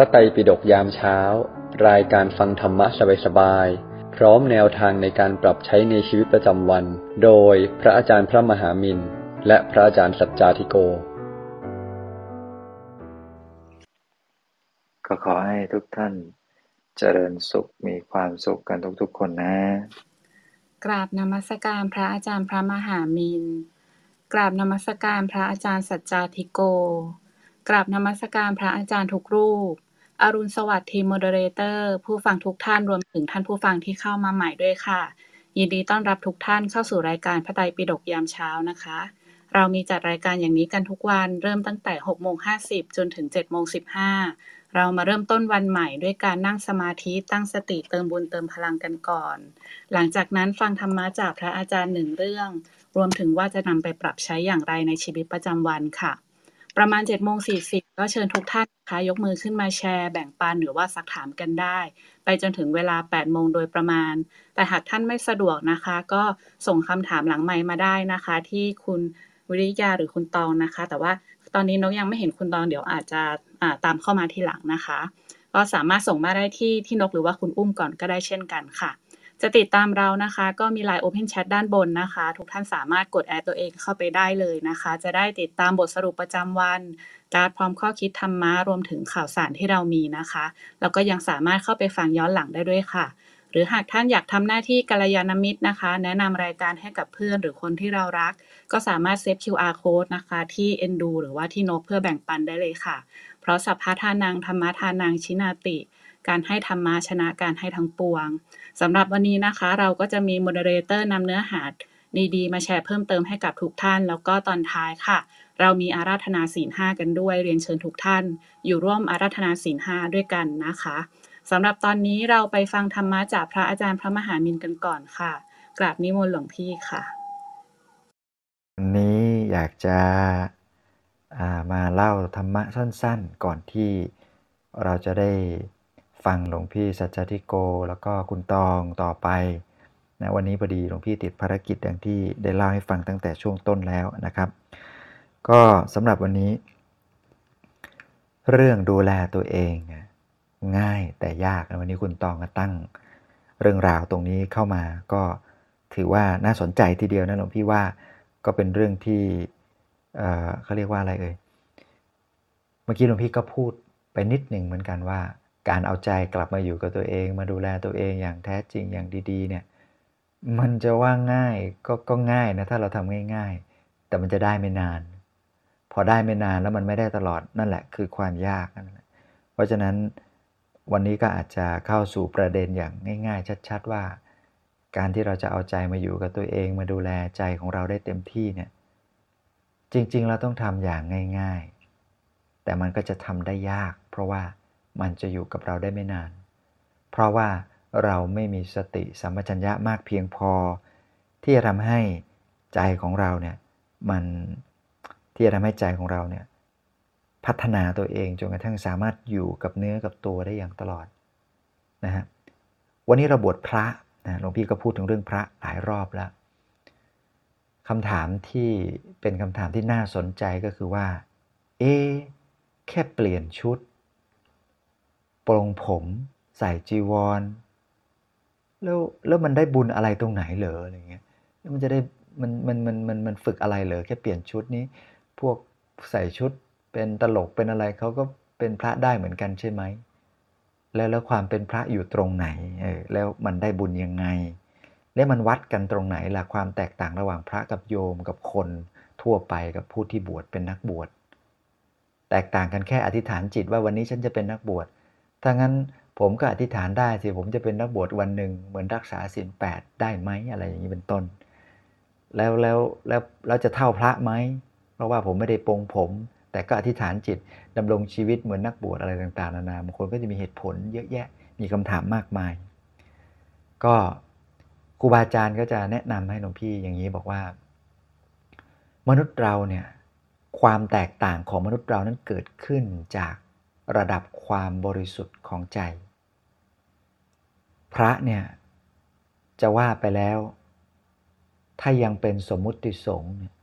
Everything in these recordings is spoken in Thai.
ระไตรปิฎกยามเช้า รายการฟังธรรมะสบายๆ พร้อมแนวทางในการปรับใช้ในชีวิตประจำวัน โดยพระอาจารย์พระมหามินและพระอาจารย์สัจจาธิโก ก็ขอให้ทุกท่านเจริญสุขมีความสุขกันทุกๆคนนะ กราบนมัสการพระอาจารย์พระมหามินกราบนมัสการพระอาจารย์สัจจาธิโก กราบนมัสการพระอาจารย์ทุกรูป อรุณสวัสดิ์ทีม moderator ผู้ฟังทุกท่านรวมถึงท่านผู้ฟังที่เข้ามาใหม่ด้วยค่ะ ยินดีต้อนรับทุกท่านเข้าสู่รายการพระไตรปิฎกยามเช้านะคะ เรามีจัดรายการอย่างนี้กันทุกวันเริ่มตั้งแต่6โมง50 จนถึง7โมง15 เรามาเริ่มต้นวันใหม่ด้วยการนั่งสมาธิตั้งสติเติมบุญเติมพลังกันก่อน หลังจากนั้นฟังธรรมะจากพระอาจารย์หนึ่งเรื่อง รวมถึงว่าจะนำไปปรับใช้อย่างไรในชีวิตประจำวันค่ะ ประมาณ7จ็ดโมงสีก็เชิญทุกท่านนะคะยกมือขึ้นมาแชร์ แบ่งปันหรือว่าสักถามกันได้ ไปจนถึงเวลา8ปดโมงโดยประมาณ แต่หากท่านไม่สะดวกนะคะ ก็ส่งคำถามหลังไมมาได้นะคะ ที่คุณวิริยาหรือคุณตองนะคะ แต่ว่าตอนนี้นกยังไม่เห็นคุณตองเดี๋ยวอาจจะอ่าตามเข้ามาทีหลังนะคะ ก็สามารถส่งมาได้ที่ที่นกหรือว่าคุณอุ้มก่อนก็ได้เช่นกันค่ะ จะติดตามเรานะคะ ก็มี Line Open Chat ด้านบนนะคะ ทุกท่านสามารถกดแอดตัวเองเข้าไปได้เลยนะคะ จะได้ติดตามบทสรุปประจำวันการพร้อมข้อคิดธรรมะรวมถึงข่าวสารที่เรามีนะคะ แล้วก็ยังสามารถเข้าไปฟังย้อนหลังได้ด้วยค่ะ หรือหากท่านอยากทำหน้าที่กัลยาณมิตรนะคะ แนะนำรายการให้กับเพื่อนหรือคนที่เรารัก ก็สามารถเซฟ QR code นะคะ ที่ Endu หรือว่าที่นกเพื่อแบ่งปันได้เลยค่ะ เพราะสัพพะทานังธรรมะทานังชินาติ การให้ธรรมะชนะการให้ทั้งปวงสำหรับวันนี้นะคะ เราก็จะมี moderator นำเนื้อหาดีๆ มาแชร์เพิ่มเติมให้กับทุกท่าน แล้วก็ตอนท้ายค่ะ เรามีอาราธนาศีลห้ากันด้วย เรียนเชิญทุกท่าน อยู่ร่วมอาราธนาศีลห้าด้วยกันนะคะสำหรับตอนนี้เราไปฟังธรรมะจากพระอาจารย์พระมหามินกันก่อนค่ะ กราบนิมนต์หลวงพี่ค่ะวันนี้อยากจะามาเล่าธรรมะสั้นๆ ก่อนที่เราจะได้ ฟังหลวงพี่สัจจทิโก แล้วก็คุณตองต่อไปนะวันนี้พอดีหลวงพี่ติดภารกิจอย่างที่ได้เล่าให้ฟังตั้งแต่ช่วงต้นแล้วนะครับ ก็สำหรับวันนี้ เรื่องดูแลตัวเอง ง่ายแต่ยากนะวันนี้คุณตองก็ตั้ง เรื่องราวตรงนี้เข้ามา ก็ถือว่าน่าสนใจทีเดียวนะหลวงพี่ว่าก็เป็นเรื่องที่เเขาเรียกว่าอะไรเอ่ยเมื่อกี้หลวงพี่ก็พูดไปนิดหนึ่งเหมือนกันว่า การเอาใจกลับมาอยู่กับตัวเอง มาดูแลตัวเองอย่างแท้จริงอย่างดีๆ เนี่ย มันจะว่าง่ายก็ก็ง่ายนะถ้าเราทำง่าย ๆ แต่มันจะได้ไม่นาน พอได้ไม่นานแล้วมันไม่ได้ตลอดนั่นแหละคือความยากนั่นแหละเพราะฉะนั้นวันนี้ก็อาจจะเข้าสู่ประเด็นอย่างง่าย ๆ ชัด ๆ ว่า การที่เราจะเอาใจมาอยู่กับตัวเอง มาดูแลใจของเราได้เต็มที่เนี่ย จริง ๆ เราต้องทำอย่างง่าย ๆ แต่มันก็จะทำได้ยาก เพราะว่า มันจะอยู่กับเราได้ไม่นาน เพราะว่าเราไม่มีสติสัมปชัญญะมากเพียงพอ ที่จะทำให้ใจของเราเนี่ยมันที่จะทำให้ใจของเราเนี่ยพัฒนาตัวเองจนกระทั่งสามารถอยู่กับเนื้อกับตัวได้อย่างตลอดนะฮะวันนี้เราบวชพระนะหลวงพี่ก็พูดถึงเรื่องพระหลายรอบแล้วคำถามที่เป็นคำถามที่น่าสนใจก็คือว่า เอ แค่เปลี่ยนชุด ปรงผม ใส่จีวร แล้วแล้วมันได้บุญอะไรตรงไหนเหรออะไรเงี้ยแล้วมันจะได้มันมันมันมันมันฝึกอะไรเหรอแค่เปลี่ยนชุดนี้ พวกใส่ชุดเป็นตลกเป็นอะไรเขาก็เป็นพระได้เหมือนกันใช่ไหมแล้วแล้วความเป็นพระอยู่ตรงไหนเออแล้วมันได้บุญยังไง แล้วมันวัดกันตรงไหนล่ะความแตกต่างระหว่างพระกับโยมกับคนทั่วไปกับผู้ที่บวชเป็นนักบวชแตกต่างกันแค่อธิษฐานจิตว่าวันนี้ฉันจะเป็นนักบวช ถ้างั้นผมก็อธิษฐานได้สิผมจะเป็นนักบวชวันหนึ่งเหมือนรักษาศีลแปดได้ไหมอะไรอย่างนี้เป็นต้น แล้วแล้วแล้วเราจะเท่าพระไหมเพราะว่าผมไม่ได้ปรงผม แต่ก็อธิษฐานจิตดำรงชีวิตเหมือนนักบวชอะไรต่างๆนานาบางคนก็จะมีเหตุผลเยอะแยะมีคำถามมากมาย ก็ครูบาอาจารย์ก็จะแนะนำให้หลวงพี่อย่างนี้บอกว่า มนุษย์เราเนี่ยความแตกต่างของมนุษย์เรานั้นเกิดขึ้นจาก ระดับความบริสุทธิ์ของใจ พระเนี่ยจะว่าไปแล้ว ถ้ายังเป็นสมมุติสงฆ์เนี่ย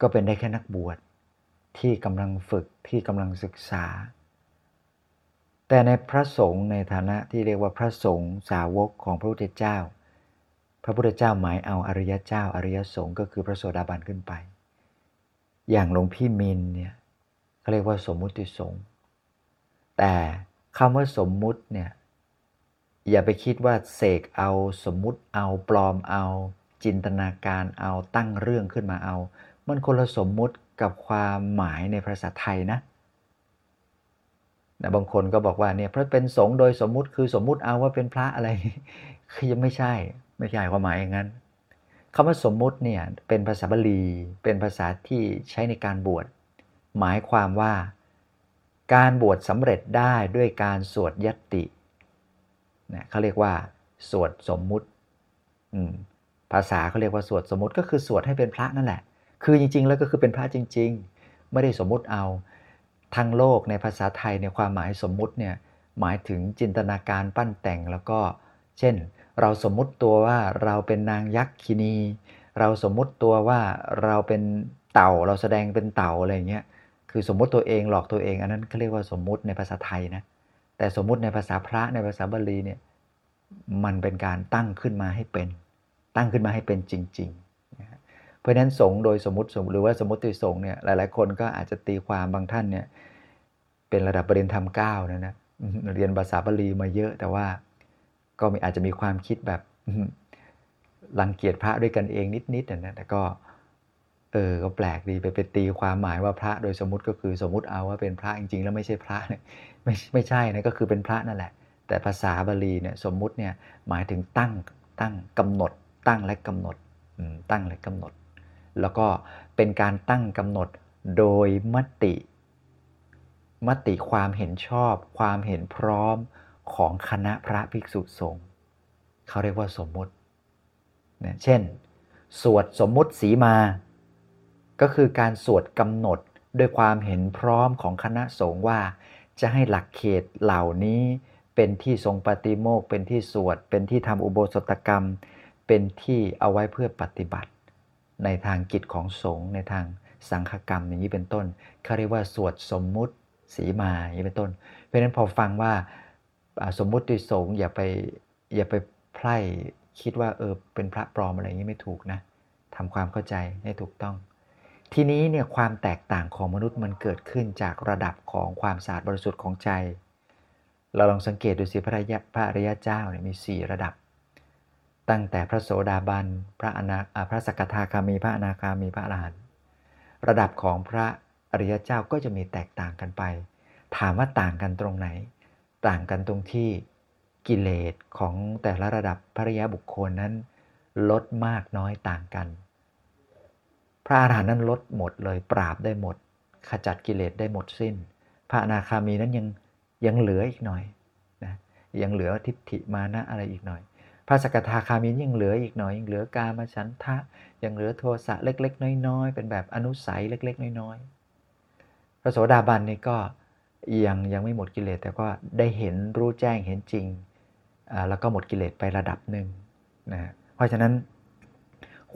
ก็เป็นได้แค่นักบวชที่กำลังฝึกที่กำลังศึกษา แต่ในพระสงฆ์ในฐานะที่เรียกว่าพระสงฆ์สาวกของพระพุทธเจ้า พระพุทธเจ้าหมายเอาอริยเจ้า อริยสงฆ์ก็คือพระโสดาบันขึ้นไป อย่างหลวงพี่มินเนี่ยเขาเรียกว่าสมมุติสงฆ์ แต่คำว่าสมมุติเนี่ยอย่าไปคิดว่าเสกเอาสมมุติเอาปลอมเอา จินตนาการเอาตั้งเรื่องขึ้นมาเอา มันคนละสมมุติกับความหมายในภาษาไทยนะนะบางคนก็บอกว่าเนี่ยพระเป็นสงฆ์โดยสมมุติคือสมมุติเอาว่าเป็นพระอะไรคือยังไม่ใช่ไม่ใช่ความหมายอย่างนั้นคำว่าสมมุติเนี่ยเป็นภาษาบาลี เป็นภาษาที่ใช้ในการบวชหมายความว่า การบวชสำเร็จได้ด้วยการสวดยตินะเขาเรียกว่า สวดสมมุติภาษาเขาเรียกว่าสวดสมมุติก็คือสวดให้เป็นพระนั่นแหละ คือจริง ๆ แล้วก็คือเป็นพระจริง ๆ ไม่ได้สมมุติเอาทางโลกในภาษาไทยในความหมายสมมุติเนี่ยหมายถึงจินตนาการปั้นแต่งแล้วก็ เช่น เราสมมุติตัวว่าเราเป็นนางยักษ์คินี เราสมมุติตัวว่าเราเป็นเต่าเราแสดงเป็นเต่าอะไรเงี้ย คือสมมุติตัวเองหลอกตัวเอง อันนั้นเขาเรียกว่าสมมุติในภาษาไทยนะแต่สมมุติในภาษาพระในภาษาบาลีเนี่ยมันเป็นการตั้งขึ้นมาให้เป็น ตั้งขึ้นมาให้เป็นจริงๆ เพราะฉะนั้นสงโดยสมมติหรือว่าสมมติสงเนี่ยหลายๆ คนก็อาจจะตีความบางท่านเนี่ยเป็นระดับประเด็นธรรมเก้านะนะเรียนภาษาบาลีมาเยอะแต่ว่าก็มีอาจจะมีความคิดแบบรังเกียจพระด้วยกันเองนิดๆนะแต่ก็ เออก็แปลกดีไปไปตีความหมายว่าพระโดยสมมติก็คือสมมติเอาว่าเป็นพระจริงๆ แล้วไม่ใช่พระเนี่ยไม่ไม่ใช่นะก็คือเป็นพระนั่นแหละ แต่ภาษาบาลีเนี่ยสมมุติเนี่ยหมายถึงตั้งตั้งกำหนด ตั้งและกำหนดตั้งและกำหนด แล้วก็เป็นการตั้งกำหนดโดยมติ มติความเห็นชอบ ความเห็นพร้อมของคณะพระภิกษุสงฆ์เขาเรียกว่าสมมุติเนี่ยเช่น สวดสมมุติสีมา ก็คือการสวดกำหนดด้วยความเห็นพร้อมของคณะสงฆ์ว่า จะให้หลักเขตเหล่านี้เป็นที่ทรงปฏิโมกเป็นที่สวด เป็นที่ทำอุโบสถกรรม เป็นที่เอาไว้เพื่อปฏิบัติ ในทางกิจของสงฆ์ในทางสังฆกรรมอย่างนี้เป็นต้นเขาเรียกว่าสวดสมมุติสีมาอย่างนี้เป็นต้น เพราะฉะนั้นพอฟังว่าสมมุติสงฆ์อย่าไปอย่าไปไพร่คิดว่าเออเป็นพระปลอมอะไรอย่างนี้ไม่ถูกนะทำความเข้าใจให้ถูกต้อง ทีนี้เนี่ยความแตกต่างของมนุษย์มันเกิดขึ้นจากระดับของความสะอาดบริสุทธิ์ของใจ เราลองสังเกตดูสิพระยะพระอริยเจ้าเนี่ยมี 4 ระดับ ตั้งแต่พระโสดาบันพระอนาพระสกทาคามีพระอนาคามีพระอรหันต์ระดับของพระอริยเจ้าก็จะมีแตกต่างกันไป ถามว่าต่างกันตรงไหน ต่างกันตรงที่กิเลสของแต่ละระดับพระริยบุคคลนั้น ลดมากน้อยต่างกัน พระอาหารหันต์นั้นลดหมดเลยปราบได้หมด ขจัดกิเลสได้หมดสิ้น พระอนาคามีนั้นยังยังเหลืออีกหน่อยนะยังเหลือทิฏฐิมานะอะไรอีกหน่อย พระสกทาคามียังเหลืออีกหน่อย ยังเหลือกามฉันทะ ยังเหลือโทสะเล็ก ๆ น้อยๆ เป็นแบบอนุสัยเล็ก ๆ น้อยๆพระโสดาบันนี่ก็ยังยังไม่หมดกิเลสแต่ก็ได้เห็นรู้แจ้งเห็นจริงแล้วก็หมดกิเลสไประดับหนึ่งนะเพราะฉะนั้น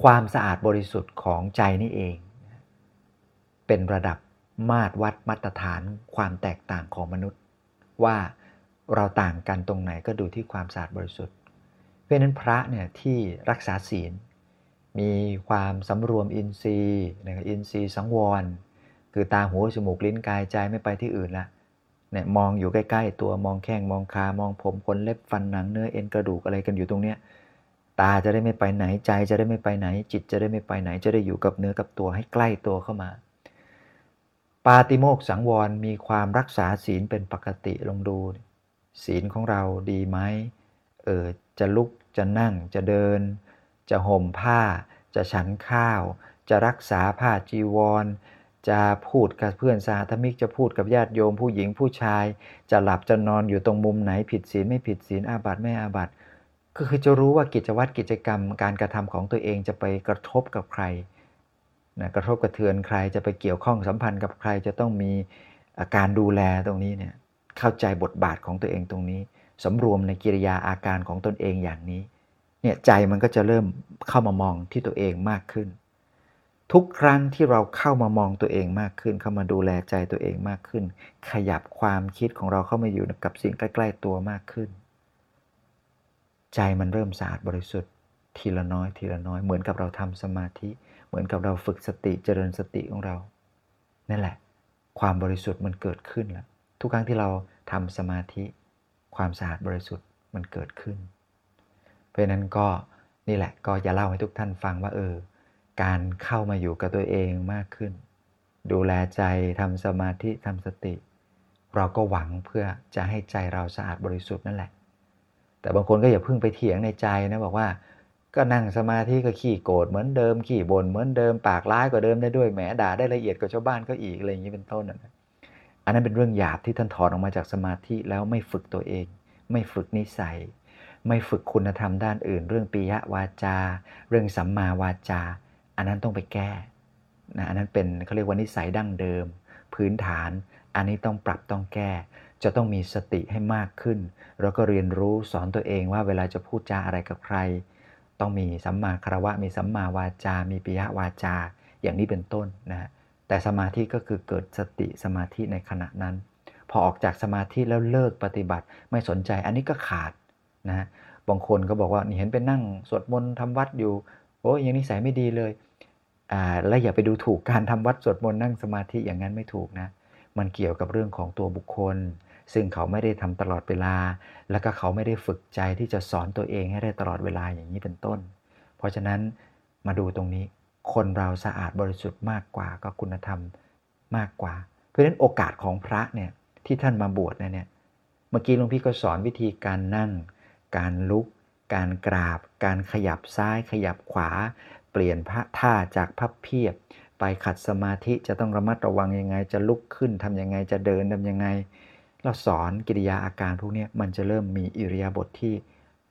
ความสะอาดบริสุทธิ์ของใจนี่เอง เป็นระดับมาตรวัดมาตรฐานความแตกต่างของมนุษย์ ว่าเราต่างกันตรงไหนก็ดูที่ความสะอาดบริสุทธิ์ เพราะนั้นพระเนี่ยที่รักษาศีล มีความสำรวมอินทรีย์นะอินทรีย์สังวร คือตาหูจมูกลิ้นกายใจไม่ไปที่อื่นละเนี่ยมองอยู่ใกล้ ๆ ตัวมองแข้งมองคามองผมขนเล็บฟันหนังเนื้อเอ็นกระดูกอะไรกันอยู่ตรงเนี้ย ตาจะได้ไม่ไปไหนใจจะได้ไม่ไปไหน จิตจะได้ไม่ไปไหน จะได้อยู่กับเนื้อกับตัวให้ใกล้ตัวเข้ามา ปาติโมกสังวรมีความรักษาศีลเป็นปกติลองดู ศีลของเราดีไหมเออจะลุกจะนั่งจะเดิน จะห่มผ้า จะฉันข้าว จะรักษาผ้าจีวร จะพูดกับเพื่อนสาธมิกจะพูดกับญาติโยมผู้หญิงผู้ชาย จะหลับจะนอนอยู่ตรงมุมไหนผิดศีลไม่ผิดศีลอาบัติไม่อาบัติ ก็คือจะรู้ว่ากิจวัตรกิจกรรม การกระทำของตัวเองจะไปกระทบกับใครนะกระทบกระเทือนใครจะไปเกี่ยวข้องสัมพันธ์กับใครจะต้องมีอาการดูแลตรงนี้เนี่ยเข้าใจบทบาทของตัวเองตรงนี้สำรวมในกิริยาอาการของตนเองอย่างนี้เนี่ยใจมันก็จะเริ่มเข้ามามองที่ตัวเองมากขึ้น ทุกครั้งที่เราเข้ามามองตัวเองมากขึ้น เข้ามาดูแลใจตัวเองมากขึ้น ขยับความคิดของเราเข้ามาอยู่กับสิ่งใกล้ ๆ ตัวมากขึ้น ใจมันเริ่มสะอาดบริสุทธิ์ ทีละน้อย ทีละน้อย เหมือนกับเราทำสมาธิ เหมือนกับเราฝึกสติเจริญสติของเรานั่นแหละ ความบริสุทธิ์มันเกิดขึ้นแล้วทุกครั้งที่เราทำสมาธิ ความสะอาดบริสุทธิ์มันเกิดขึ้น เพราะนั้นก็นี่แหละก็จะเล่าให้ทุกท่านฟังว่าเออการเข้ามาอยู่กับตัวเองมากขึ้น ดูแลใจทำสมาธิทำสติ เราก็หวังเพื่อจะให้ใจเราสะอาดบริสุทธิ์นั่นแหละ แต่บางคนก็อย่าเพิ่งไปเถียงในใจนะบอกว่า ก็นั่งสมาธิก็ขี้โกรธเหมือนเดิมขี้บ่นเหมือนเดิมปากร้ายกว่าเดิมได้ด้วยแหมด่าได้ละเอียดกว่าชาวบ้านก็อีกอะไรอย่างนี้เป็นต้นนะอันนั้นเป็นเรื่องหยาบที่ท่านถอนออกมาจากสมาธิแล้วไม่ฝึกตัวเอง ไม่ฝึกนิสัย ไม่ฝึกคุณธรรมด้านอื่น เรื่องปิยวาจา เรื่องสัมมาวาจา อันนั้นต้องไปแก้นะอันนั้นเป็นเขาเรียกว่านิสัยดั้งเดิม พื้นฐาน อันนี้ต้องปรับต้องแก้ จะต้องมีสติให้มากขึ้น แล้วก็เรียนรู้สอนตัวเองว่าเวลาจะพูดจาอะไรกับใคร ต้องมีสัมมาคารวะ มีสัมมาวาจา มีปิยวาจา อย่างนี้เป็นต้นนะแต่สมาธิก็คือเกิดสติสมาธิในขณะนั้น พอออกจากสมาธิแล้วเลิกปฏิบัติไม่สนใจอันนี้ก็ขาดนะบางคนก็บอกว่านี่เห็นเป็นนั่งสวดมนต์ทำวัดอยู่โอ้ยังนิสัยไม่ดีเลยอ่าแล้วอย่าไปดูถูกการทำวัดสวดมนต์นั่งสมาธิอย่างนั้นไม่ถูกนะมันเกี่ยวกับเรื่องของตัวบุคคล ซึ่งเขาไม่ได้ทำตลอดเวลา แล้วก็เขาไม่ได้ฝึกใจที่จะสอนตัวเองให้ได้ตลอดเวลาอย่างนี้เป็นต้น เพราะฉะนั้นมาดูตรงนี้ คนเราสะอาดบริสุทธิ์มากกว่าก็คุณธรรมมากกว่า เพราะฉะนั้นโอกาสของพระเนี่ยที่ท่านมาบวชเนี่ยเมื่อกี้หลวงพี่ก็สอนวิธีการนั่ง การลุก การกราบ การขยับซ้าย ขยับขวา เปลี่ยนพระท่าจากพับเพียบ ไปขัดสมาธิจะต้องระมัดระวังยังไง จะลุกขึ้นทำยังไงจะเดินทำยังไง เราสอนกิริยาอาการพวกนี้มันจะเริ่มมีอิริยาบถทที่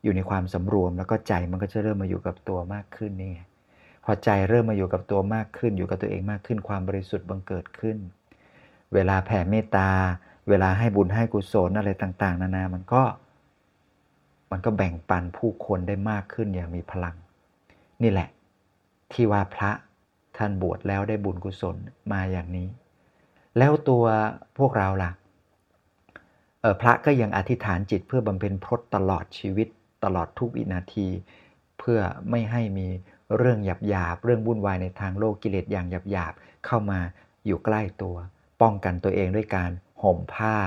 อยู่ในความสำรวม แล้วก็ใจมันก็จะเริ่มมาอยู่กับตัวมากขึ้นนี่พอใจเริ่มมาอยู่กับตัวมากขึ้น อยู่กับตัวเองมากขึ้น ความบริสุทธิ์บังเกิดขึ้น เวลาแผ่เมตตา เวลาให้บุญให้กุศลอะไรต่าง ๆ นานา มันก็ มันก็แบ่งปันผู้คนได้มากขึ้นอย่างมีพลัง นี่แหละ ที่ว่าพระท่านบวชแล้วได้บุญกุศลมาอย่างนี้ แล้วตัวพวกเราล่ะ พระก็ยังอธิษฐานจิตเพื่อบำเพ็ญพรตตลอดชีวิตตลอดทุกวินาที เพื่อไม่ให้มีเรื่องหยาบหยาบเรื่องวุ่นวายในทางโลกกิเลสอย่างหยาบหยาบเข้ามาอยู่ใกล้ตัว ป้องกันตัวเองด้วยการห่มผ้า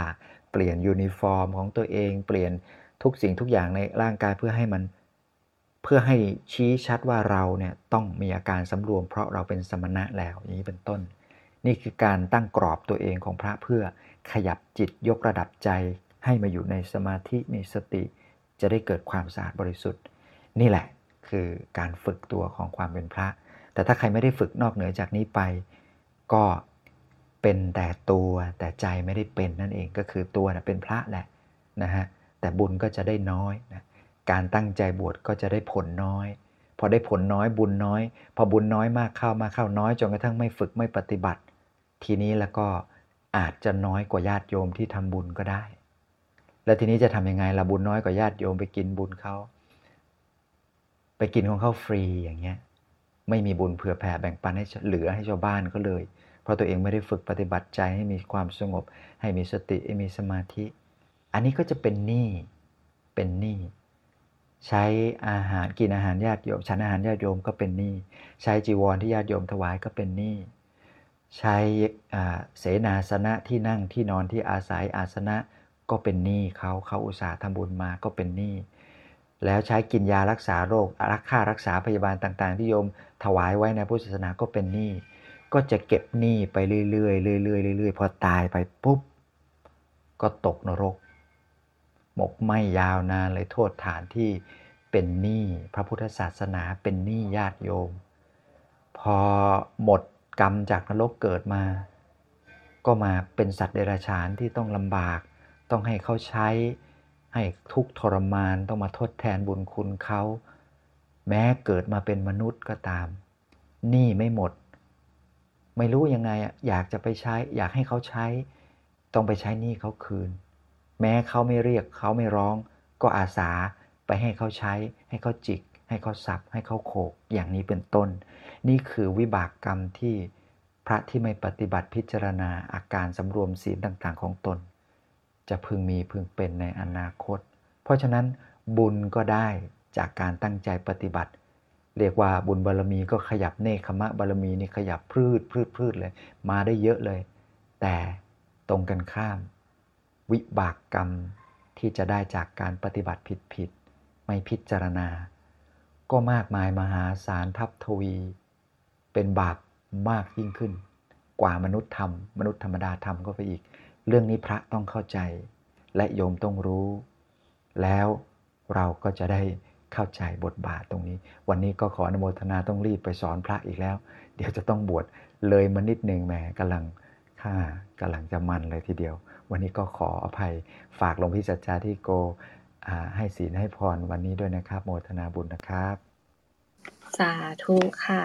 เปลี่ยนยูนิฟอร์มของตัวเอง เปลี่ยนทุกสิ่งทุกอย่างในร่างกายเพื่อให้มันเพื่อให้ชี้ชัดว่าเราเนี่ยต้องมีอาการสำรวม เพราะเราเป็นสมณะแล้วอย่างนี้เป็นต้น นี่คือการตั้งกรอบตัวเองของพระเพื่อ ขยับจิตยกระดับใจให้มาอยู่ในสมาธิมีสติ จะได้เกิดความสะอาดบริสุทธิ์ นี่แหละคือการฝึกตัวของความเป็นพระ แต่ถ้าใครไม่ได้ฝึกนอกเหนือจากนี้ไป ก็เป็นแต่ตัวแต่ใจไม่ได้เป็นนั่นเองก็คือตัวนะเป็นพระแหละนะฮะแต่บุญก็จะได้น้อยนะการตั้งใจบวชก็จะได้ผลน้อย พอได้ผลน้อยบุญน้อย พอบุญน้อยมากเข้ามาเข้าน้อยจนกระทั่งไม่ฝึกไม่ปฏิบัติ ทีนี้แล้วก็ อาจจะน้อยกว่าญาติโยมที่ทำบุญก็ได้ แล้วทีนี้จะทำยังไงละบุญน้อยกว่าญาติโยมไปกินบุญเขาไปกินของเขาฟรีอย่างเงี้ย ไม่มีบุญเผื่อแผ่แบ่งปันให้เหลือให้ชาวบ้านก็เลย เพราะตัวเองไม่ได้ฝึกปฏิบัติใจให้มีความสงบ ให้มีสติให้มีสมาธิ อันนี้ก็จะเป็นหนี้เป็นหนี้ใช้อาหารกินอาหารญาติโยมฉันอาหารญาติโยมก็เป็นหนี้ใช้จีวรที่ญาติโยมถวายก็เป็นหนี้ ใช้เสนาสนะที่นั่งที่นอนที่อาศัยอาสนะก็เป็นหนี้เขาเขาอุตส่าห์ทำบุญมาก็เป็นหนี้แล้วใช้กินยารักษาโรครักค่ารักษาพยาบาลต่างๆ ที่โยมถวายไว้ในพุทธศาสนาก็เป็นหนี้ก็จะเก็บหนี้ไปเรื่อยๆเรื่อยๆเรื่อยๆพอตายไปปุ๊บก็ตกนรก หมกไหมยาวนานเลยโทษฐานที่เป็นหนี้พระพุทธศาสนาเป็นหนี้ญาติโยม พอหมด กรรมจากนรกเกิดมา ก็มาเป็นสัตว์เดรัจฉานที่ต้องลำบาก ต้องให้เขาใช้ ให้ทุกทรมานต้องมาทดแทนบุญคุณเขา แม้เกิดมาเป็นมนุษย์ก็ตามหนี้ไม่หมด ไม่รู้ยังไงอยากจะไปใช้ อยากให้เขาใช้ ต้องไปใช้หนี้เขาคืน แม้เขาไม่เรียกเขาไม่ร้อง ก็อาสาไปให้เขาใช้ ให้เขาจิก ให้เขาสับ ให้เขาโขกอย่างนี้เป็นต้น นี่คือวิบากกรรมที่พระที่ไม่ปฏิบัติพิจารณาอาการสำรวมศีลต่างๆ ของตน จะพึงมีพึงเป็นในอนาคต เพราะฉะนั้นบุญก็ได้จากการตั้งใจปฏิบัติ เรียกว่าบุญบารรมีก็ขยับเนคขมะบารรมีนี่ขยับพืชพืชพืชเลย มาได้เยอะเลย แต่ตรงกันข้าม วิบากกรรมที่จะได้จากการปฏิบัติผิดผิดไม่พิจารณา ก็มากมายมหาศาลทับทวี เป็นบาปมากยิ่งขึ้น กว่ามนุษย์ทำมนุษย์ธรรมดาทำก็ไปอีก เรื่องนี้พระต้องเข้าใจ และโยมต้องรู้ แล้วเราก็จะได้เข้าใจบทบาทตรงนี้ วันนี้ก็ขออนุโมทนาต้องรีบไปสอนพระอีกแล้ว เดี๋ยวจะต้องบวชเลยมานิดหนึ่งแหมกำลังข้ากำลังจะมันเลยทีเดียว วันนี้ก็ขออภัยฝากหลวงพี่สัจจาที่โกให้ศีลให้พรวันนี้ด้วยนะครับ โมทนาบุญนะครับ สาธุค่ะ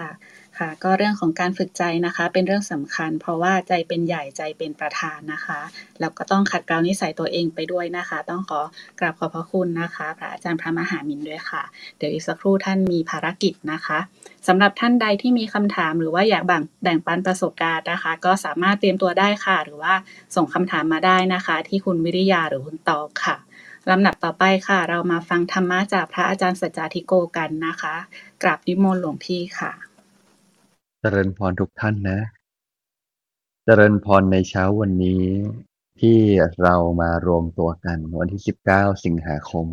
ค่ะ ก็เรื่องของการฝึกใจนะคะ เป็นเรื่องสำคัญ เพราะว่าใจเป็นใหญ่ใจเป็นประธานนะคะ แล้วก็ต้องขัดเกลานิสัยตัวเองไปด้วยนะคะ ต้องขอกราบขอบพระคุณนะคะ พระอาจารย์พระมหามินด้วยค่ะ เดี๋ยวอีกสักครู่ท่านมีภารกิจนะคะสำหรับท่านใดที่มีคำถามหรือว่าอยากแบ่งแบ่งปันประสบการณ์นะคะ ก็สามารถเตรียมตัวได้ค่ะ หรือว่าส่งคำถามมาได้นะคะ ที่คุณวิริยาหรือคุณตอกค่ะลำดับต่อไปค่ะ เรามาฟังธรรมะจากพระอาจารย์สัจจาธิโกกันนะคะ กราบนิมนต์หลวงพี่ค่ะ จริญพรทุกท่านนะ เจริญพรในเช้าวันนี้ที่เรามารวมตัวกันวันที่ 19 สิงหาคม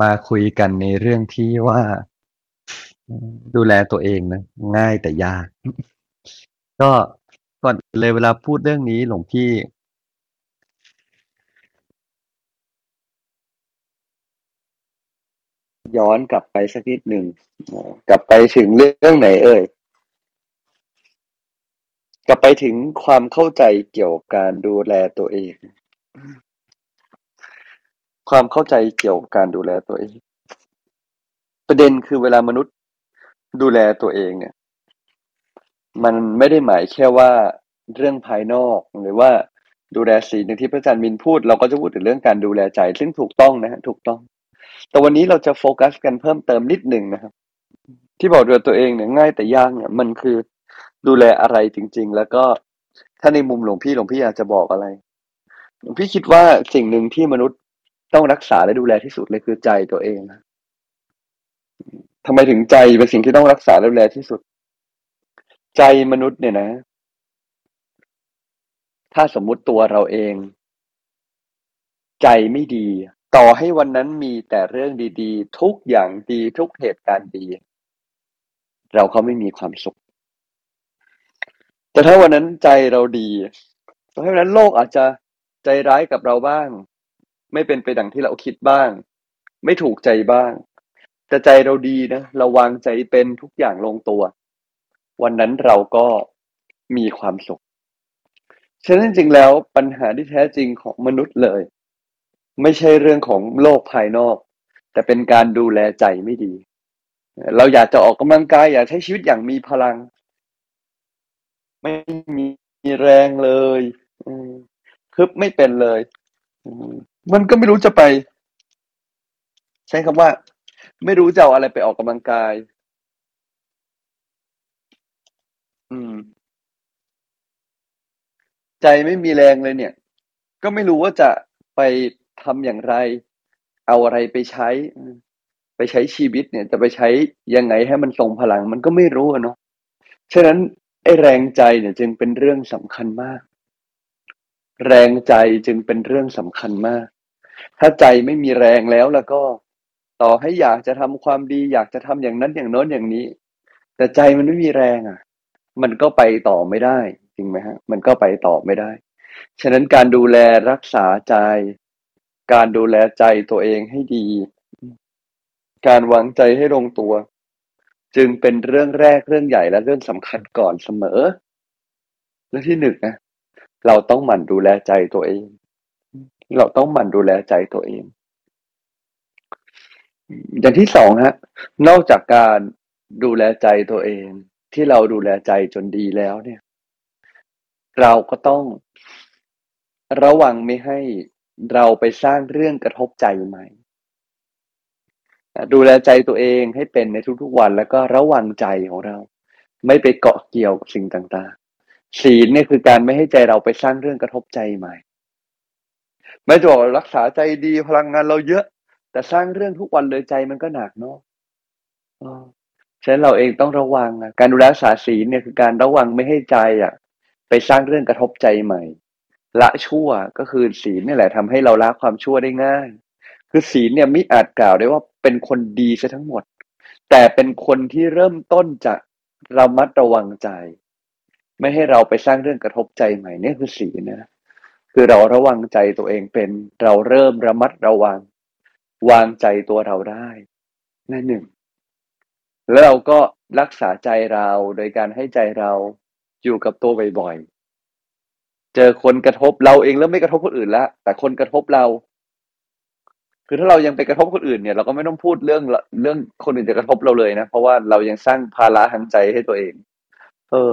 มาคุยกันในเรื่องที่ว่า ดูแลตัวเองนะ ง่ายแต่ยาก ก็ก่อนเลยเวลาพูดเรื่องนี้หลวงพี่ ย้อนกลับไปสักนิดหนึ่งกลับไปถึงเรื่องไหนเอ่ย กลับไปถึงความเข้าใจเกี่ยวกับการดูแลตัวเอง ความเข้าใจเกี่ยวกับการดูแลตัวเอง ประเด็นคือเวลามนุษย์ดูแลตัวเองเนี่ย มันไม่ได้หมายแค่ว่าเรื่องภายนอกหรือว่าดูแลสีหนึ่งที่พระอาจารย์มินพูด เราก็จะพูดถึงเรื่องการดูแลใจ ซึ่งถูกต้องนะฮะถูกต้อง แต่วันนี้เราจะโฟกัสกันเพิ่มเติมนิดหนึ่งนะครับ ที่บอกดูแลตัวเองเนี่ยง่ายแต่ยากเนี่ยมันคือดูแลอะไรจริง ๆ แล้วก็ถ้าในมุมหลวงพี่หลวงพี่อยากจะบอกอะไรหลวงพี่คิดว่าสิ่งหนึ่งที่มนุษย์ต้องรักษาและดูแลที่สุดเลยคือใจตัวเองนะทำไมถึงใจเป็นสิ่งที่ต้องรักษาและดูแลที่สุด ใจมนุษย์เนี่ยนะ ถ้าสมมุติตัวเราเอง ใจไม่ดี ต่อให้วันนั้นมีแต่เรื่องดี ๆ ทุกอย่างดีทุกเหตุการณ์ดี เราก็ไม่มีความสุข แต่ถ้าวันนั้นใจเราดีเพราะฉะนั้นโลกอาจจะใจร้ายกับเราบ้าง ไม่เป็นไปดังที่เราคิดบ้าง ไม่ถูกใจบ้าง แต่ใจเราดีนะเราวางใจเป็นทุกอย่างลงตัว วันนั้นเราก็มีความสุขฉะนั้นจริงแล้วปัญหาที่แท้จริงของมนุษย์เลย ไม่ใช่เรื่องของโลกภายนอก แต่เป็นการดูแลใจไม่ดี เราอยากจะออกกำลังกายอยากใช้ชีวิตอย่างมีพลัง ไม่มีแรงเลยคึบไม่เป็นเลยมันก็ไม่รู้จะไป ใช้คำว่า ไม่รู้จะเอาอะไรไปออกกำลังกาย อืม ใจไม่มีแรงเลยเนี่ย ก็ไม่รู้ว่าจะไป ทำอย่างไร เอาอะไรไปใช้ ไปใช้ชีวิตเนี่ย จะไปใช้ยังไงให้มันทรงพลัง มันก็ไม่รู้เนาะฉะนั้นไอ้แรงใจเนี่ยจึงเป็นเรื่องสำคัญมาก แรงใจจึงเป็นเรื่องสำคัญมาก ถ้าใจไม่มีแรงแล้วแล้วก็ต่อให้อยากจะทำความดี อยากจะทำอย่างนั้นอย่างโน้นอย่างนี้ แต่ใจมันไม่มีแรงอะ มันก็ไปต่อไม่ได้จริงไหมฮะ มันก็ไปต่อไม่ได้ ฉะนั้นการดูแลรักษาใจ การดูแลใจตัวเองให้ดี การวางใจให้ลงตัว จึงเป็นเรื่องแรกเรื่องใหญ่และเรื่องสำคัญก่อนเสมอ เรื่องที่หนึ่งนะเราต้องหมั่นดูแลใจตัวเอง เราต้องหมั่นดูแลใจตัวเอง อย่างที่สองฮะ นอกจากการดูแลใจตัวเอง ที่เราดูแลใจจนดีแล้วเนี่ย เราก็ต้องระวังไม่ให้ เราไปสร้างเรื่องกระทบใจใหม่ดูแลใจตัวเองให้เป็นในทุกๆวันแล้วก็ระวังใจของเรา ไม่ไปเกาะเกี่ยวกับสิ่งต่างๆ ศีลเนี่ยคือการไม่ให้ใจเราไปสร้างเรื่องกระทบใจใหม่ ไม่จะบอกรักษาใจดีพลังงานเราเยอะ แต่สร้างเรื่องทุกวันเลยใจมันก็หนักเนาะฉะนั้นเราเองต้องระวังการดูแลรักษาศีลเนี่ยคือการระวังไม่ให้ใจอะ ไปสร้างเรื่องกระทบใจใหม่ ละชั่วก็คือศีลนี่แหละทำให้เราละความชั่วได้ง่าย คือศีลเนี่ยไม่อาจกล่าวได้ว่าเป็นคนดีซะทั้งหมด แต่เป็นคนที่เริ่มต้นจากระมัดระวังใจ ไม่ให้เราไปสร้างเรื่องกระทบใจใหม่นี่คือศีลนะคือเราระวังใจตัวเองเป็นเราเริ่มระมัดระวัง วางใจตัวเราได้นั่นหนึ่ง แล้วเราก็รักษาใจเราโดยการให้ใจเราอยู่กับตัวบ่อยๆ เจอคนกระทบเราเองแล้วไม่กระทบคนอื่นและแต่คนกระทบเรา คือถ้าเรายังไปกระทบคนอื่นเนี่ย เราก็ไม่ต้องพูดเรื่องเรื่องคนอื่นจะกระทบเราเลยนะเพราะว่าเรายังสร้างภาระทางใจให้ตัวเอง เออ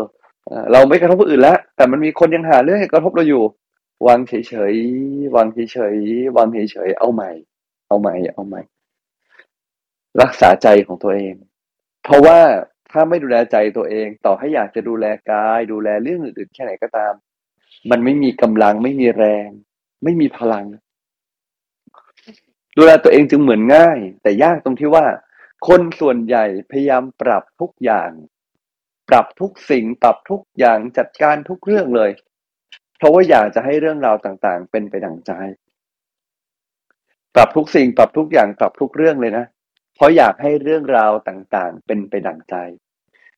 เราไม่กระทบคนอื่นแล้ว แต่มันมีคนยังหาเรื่องกระทบเราอยู่ วางเฉยๆวางเฉยๆวางเฉยๆเอาใหม่ เอาใหม่ เอาใหม่ รักษาใจของตัวเอง เพราะว่าถ้าไม่ดูแลใจตัวเอง ต่อให้อยากจะดูแลกาย ดูแลเรื่องอื่นๆแค่ไหนก็ตาม มันไม่มีกำลังไม่มีแรง ไม่มีพลัง ดูแลตัวเองจึงเหมือนง่าย แต่ยากตรงที่ว่า คนส่วนใหญ่พยายามปรับทุกอย่าง ปรับทุกสิ่งปรับทุกอย่างจัดการทุกเรื่องเลย เพราะว่าอยากจะให้เรื่องราวต่างๆ เป็นไปดังใจ ปรับทุกสิ่งปรับทุกอย่างปรับทุกเรื่องเลยนะเพราะอยากให้เรื่องราวต่างๆ เป็นไปดังใจ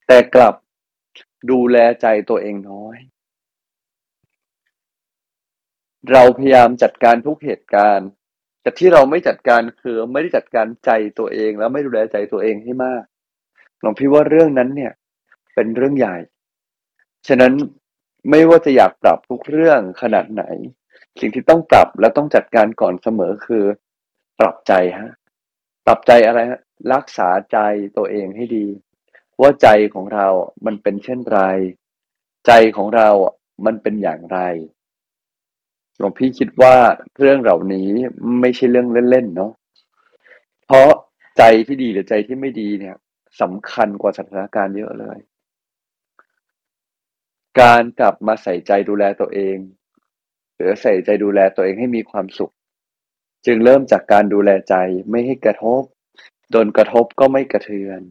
แต่กลับดูแลใจตัวเองน้อย เราพยายามจัดการทุกเหตุการณ์ แต่ที่เราไม่จัดการคือไม่ได้จัดการใจตัวเอง แล้วไม่ดูแลใจตัวเองให้มากหลวงพี่ว่าเรื่องนั้นเนี่ย เป็นเรื่องใหญ่ ฉะนั้นไม่ว่าจะอยากปรับทุกเรื่องขนาดไหน สิ่งที่ต้องปรับและต้องจัดการก่อนเสมอคือ ปรับใจฮะ ปรับใจอะไรฮะรักษาใจตัวเองให้ดี ว่าใจของเรา มันเป็นเช่นไร ใจของเรา มันเป็นอย่างไร หลวงพี่คิดว่าเรื่องเหล่านี้ไม่ใช่เรื่องเล่นๆเนาะเพราะใจที่ดีหรือใจที่ไม่ดีเนี่ยสำคัญกว่าสถานการณ์เยอะเลย การกลับมาใส่ใจดูแลตัวเอง หรือใส่ใจดูแลตัวเองให้มีความสุข จึงเริ่มจากการดูแลใจไม่ให้กระทบโดนกระทบก็ไม่กระเทือน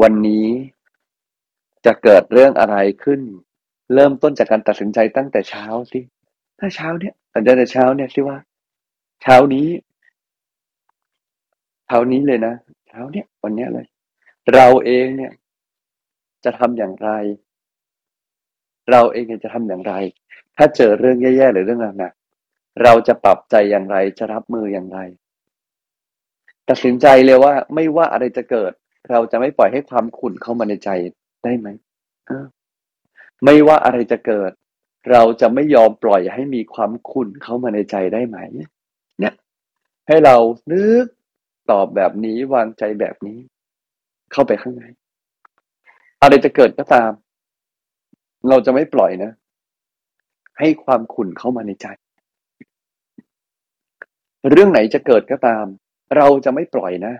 วันนี้จะเกิดเรื่องอะไรขึ้น เริ่มต้นจากการตัดสินใจตั้งแต่เช้าสิ ถ้าเช้าเนี่ยตั้งแต่เช้าเนี่ยสิว่า เช้านี้ เช้านี้เลยนะเช้าเนี่ยวันเนี้ยเลย เราเองเนี่ย จะทำอย่างไร เราเองจะทำอย่างไร ถ้าเจอเรื่องแย่ๆหรือเรื่องหนักเราจะปรับใจอย่างไรจะรับมืออย่างไร ตัดสินใจเลยว่า ไม่ว่าอะไรจะเกิด เราจะไม่ปล่อยให้ความขุ่นเข้ามาในใจได้ไหมไม่ว่าอะไรจะเกิด เราจะไม่ยอมปล่อยให้มีความขุ่นเข้ามาในใจได้ไหม เนี่ย ให้เรานึกตอบแบบนี้วางใจแบบนี้ เข้าไปข้างในอะไรจะเกิดก็ตาม เราจะไม่ปล่อยนะ ให้ความขุ่นเข้ามาในใจ เรื่องไหนจะเกิดก็ตาม เราจะไม่ปล่อยนะ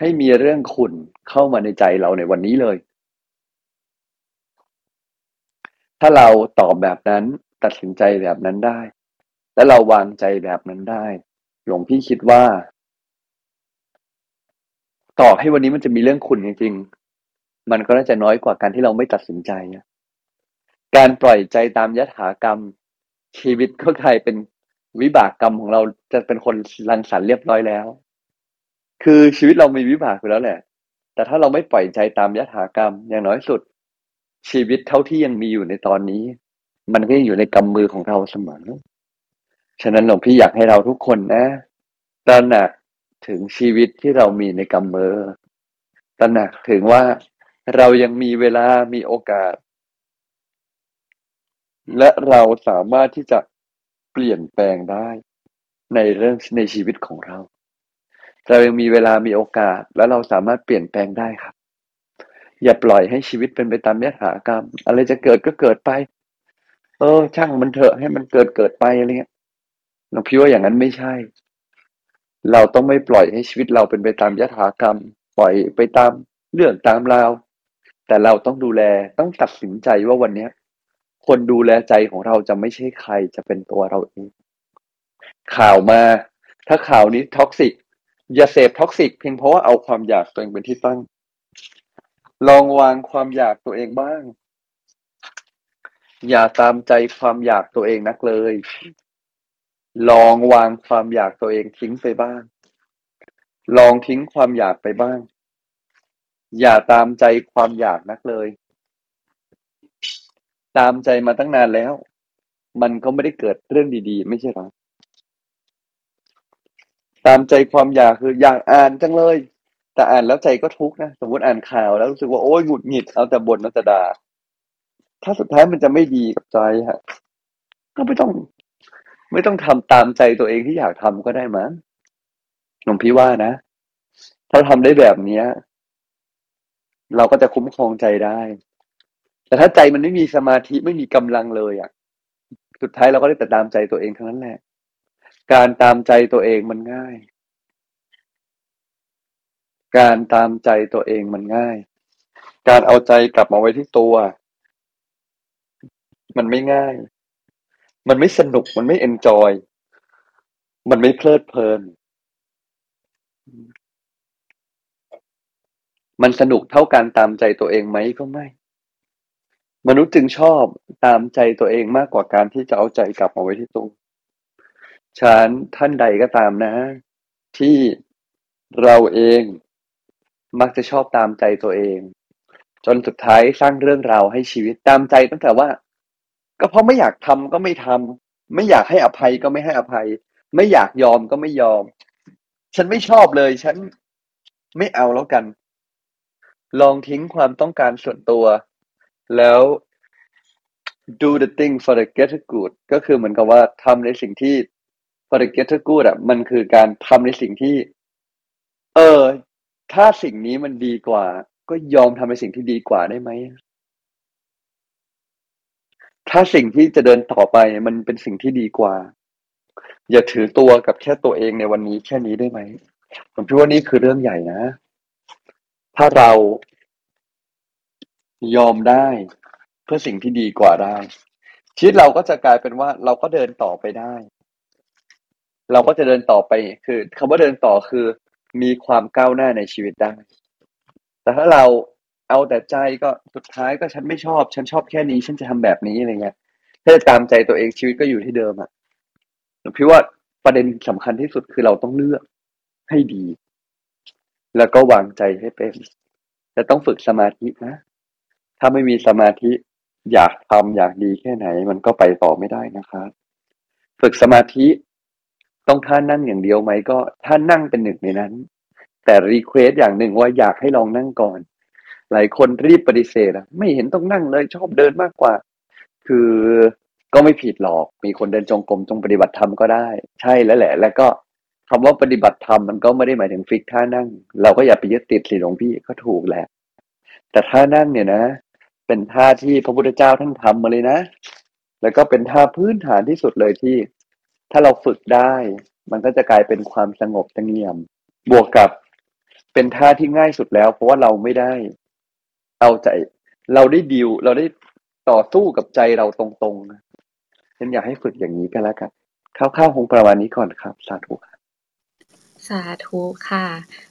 ให้มีเรื่องขุ่นเข้ามาในใจเราในวันนี้เลย ถ้าเราตอบแบบนั้นตัดสินใจแบบนั้นได้ และเราวางใจแบบนั้นได้ หลวงพี่คิดว่า ต่อให้วันนี้มันจะมีเรื่องขุนจริงๆ มันก็น่าจะน้อยกว่าการที่เราไม่ตัดสินใจ การปล่อยใจตามยถากรรม ชีวิตก็กลายเป็นวิบากกรรมของเราจะเป็นคนรังสรรค์เรียบร้อยแล้ว คือชีวิตเรามีวิบากไปแล้วแหละ แต่ถ้าเราไม่ปล่อยใจตามยถากรรม อย่างน้อยสุด ชีวิตเท่าที่ยังมีอยู่ในตอนนี้ มันก็ยังอยู่ในกำมือของเราเสมอฉะนั้นหลวงพี่อยากให้เราทุกคนนะ ตระหนักถึงชีวิตที่เรามีในกำมือ ตระหนักถึงว่าเรายังมีเวลามีโอกาส และเราสามารถที่จะเปลี่ยนแปลงได้ในเรื่องในชีวิตของเรา เรายังมีเวลามีโอกาส และเราสามารถเปลี่ยนแปลงได้ครับ อย่าปล่อยให้ชีวิตเป็นไปตามยถากรรม อะไรจะเกิดก็เกิดไป เออ ช่างมันเถอะให้มันเกิดเกิดไปอะไรเงี้ยหลวงพี่ว่าอย่างนั้นไม่ใช่ เราต้องไม่ปล่อยให้ชีวิตเราเป็นไปตามยถากรรม ปล่อยไปตามเรื่องตามราวแต่เราต้องดูแลต้องตัดสินใจว่าวันเนี้ยคนดูแลใจของเราจะไม่ใช่ใครจะเป็นตัวเราเอง ข่าวมา ถ้าข่าวนี้ toxic อย่าเสพ toxic เพียงเพราะว่าเอาความอยากตัวเองเป็นที่ตั้ง ลองวางความอยากตัวเองบ้าง อย่าตามใจความอยากตัวเองนักเลย ลองวางความอยากตัวเองทิ้งไปบ้าง ลองทิ้งความอยากไปบ้าง อย่าตามใจความอยากนักเลย ตามใจมาตั้งนานแล้ว มันก็ไม่ได้เกิดเรื่องดีๆ ไม่ใช่หรอตามใจความอยากคืออยากอ่านจังเลย แต่อ่านแล้วใจก็ทุกข์นะ สมมติอ่านข่าวแล้วรู้สึกว่าโอ้ยหงุดหงิดเอาแต่บ่นเอาแต่ด่าถ้าสุดท้ายมันจะไม่ดีกับใจฮะ ก็ไม่ต้อง ไม่ต้องทำตามใจตัวเองที่อยากทำก็ได้มั้งหลวงพี่ว่านะ ถ้าทำได้แบบเนี้ย เราก็จะคุ้มครองใจได้ แต่ถ้าใจมันไม่มีสมาธิไม่มีกำลังเลยอะ สุดท้ายเราก็ได้แต่ตามใจตัวเองเทั้งนั้นแหละ การตามใจตัวเองมันง่าย การตามใจตัวเองมันง่าย การเอาใจกลับมาไว้ที่ตัว มันไม่ง่าย มันไม่สนุก มันไม่เอนจอย มันไม่เพลิดเพลิน มันสนุกเท่าการตามใจตัวเองไหมก็ไม่ มนุษย์จึงชอบตามใจตัวเองมากกว่าการที่จะเอาใจกลับมาไว้ที่ตัวฉันท่านใดก็ตามนะ ที่เราเอง มักจะชอบตามใจตัวเอง จนสุดท้ายสร้างเรื่องราวให้ชีวิตตามใจตั้งแต่ว่า ก็เพราะไม่อยากทำก็ไม่ทำไม่อยากให้อภัยก็ไม่ให้อภัย ไม่อยากยอมก็ไม่ยอม ฉันไม่ชอบเลย ฉันไม่เอาแล้วกัน ลองทิ้งความต้องการส่วนตัว แล้ว do the thing for the greater good ก็คือเหมือนกับว่าทำในสิ่งที่ for the greater good อะ มันคือการทำในสิ่งที่ เออ ถ้าสิ่งนี้มันดีกว่า ก็ยอมทำในสิ่งที่ดีกว่าได้ไหม ถ้าสิ่งที่จะเดินต่อไปมันเป็นสิ่งที่ดีกว่า อย่าถือตัวกับแค่ตัวเองในวันนี้แค่นี้ได้ไหม ผมคิดว่านี่คือเรื่องใหญ่นะ ถ้าเรายอมได้เพื่อสิ่งที่ดีกว่าได้ชีวิตเราก็จะกลายเป็นว่าเราก็เดินต่อไปได้ เราก็จะเดินต่อไป คือคำว่าเดินต่อคือ มีความก้าวหน้าในชีวิตได้ แต่ถ้าเราเอาแต่ใจก็สุดท้ายก็ฉันไม่ชอบ ฉันชอบแค่นี้ ฉันจะทำแบบนี้อะไรเงี้ยถ้าจะตามใจตัวเองชีวิตก็อยู่ที่เดิมอะผมคิดว่าประเด็นสำคัญที่สุดคือเราต้องเลือกให้ดี แล้วก็วางใจให้เป็นแต่ต้องฝึกสมาธินะ ถ้าไม่มีสมาธิอยากทำอยากดีแค่ไหน มันก็ไปต่อไม่ได้นะครับ ฝึกสมาธิ ต้องท่านั่งอย่างเดียวไหมก็ท่านั่งเป็นหนึ่งในนั้น แต่ request อย่างหนึ่งว่าอยากให้ลองนั่งก่อน หลายคนรีบปฏิเสธไม่เห็นต้องนั่งเลยชอบเดินมากกว่า คือก็ไม่ผิดหรอกมีคนเดินจงกรมจงปฏิบัติธรรมก็ได้ ใช่แล้วแหละ แล้วก็คำว่าปฏิบัติธรรมมันก็ไม่ได้หมายถึง fix ท่านั่ง เราก็อย่าไปยึดติดสิหลวงพี่ก็ถูกแหละ แต่ท่านั่งเนี่ยนะ เป็นท่าที่พระพุทธเจ้าท่านทำมาเลยนะ แล้วก็เป็นท่าพื้นฐานที่สุดเลยที่ ถ้าเราฝึกได้ มันก็จะกลายเป็นความสงบสงเงียม บวกกับเป็นท่าที่ง่ายสุดแล้ว เพราะว่าเราไม่ได้ เอาใจ เราได้ดิว เราได้ต่อสู้กับใจเราตรงๆนะฉันอยากให้ฝึกอย่างนี้กันแล้วกันคร่าวๆคงประมาณนี้ก่อนครับ สาธุครับ สาธุค่ะ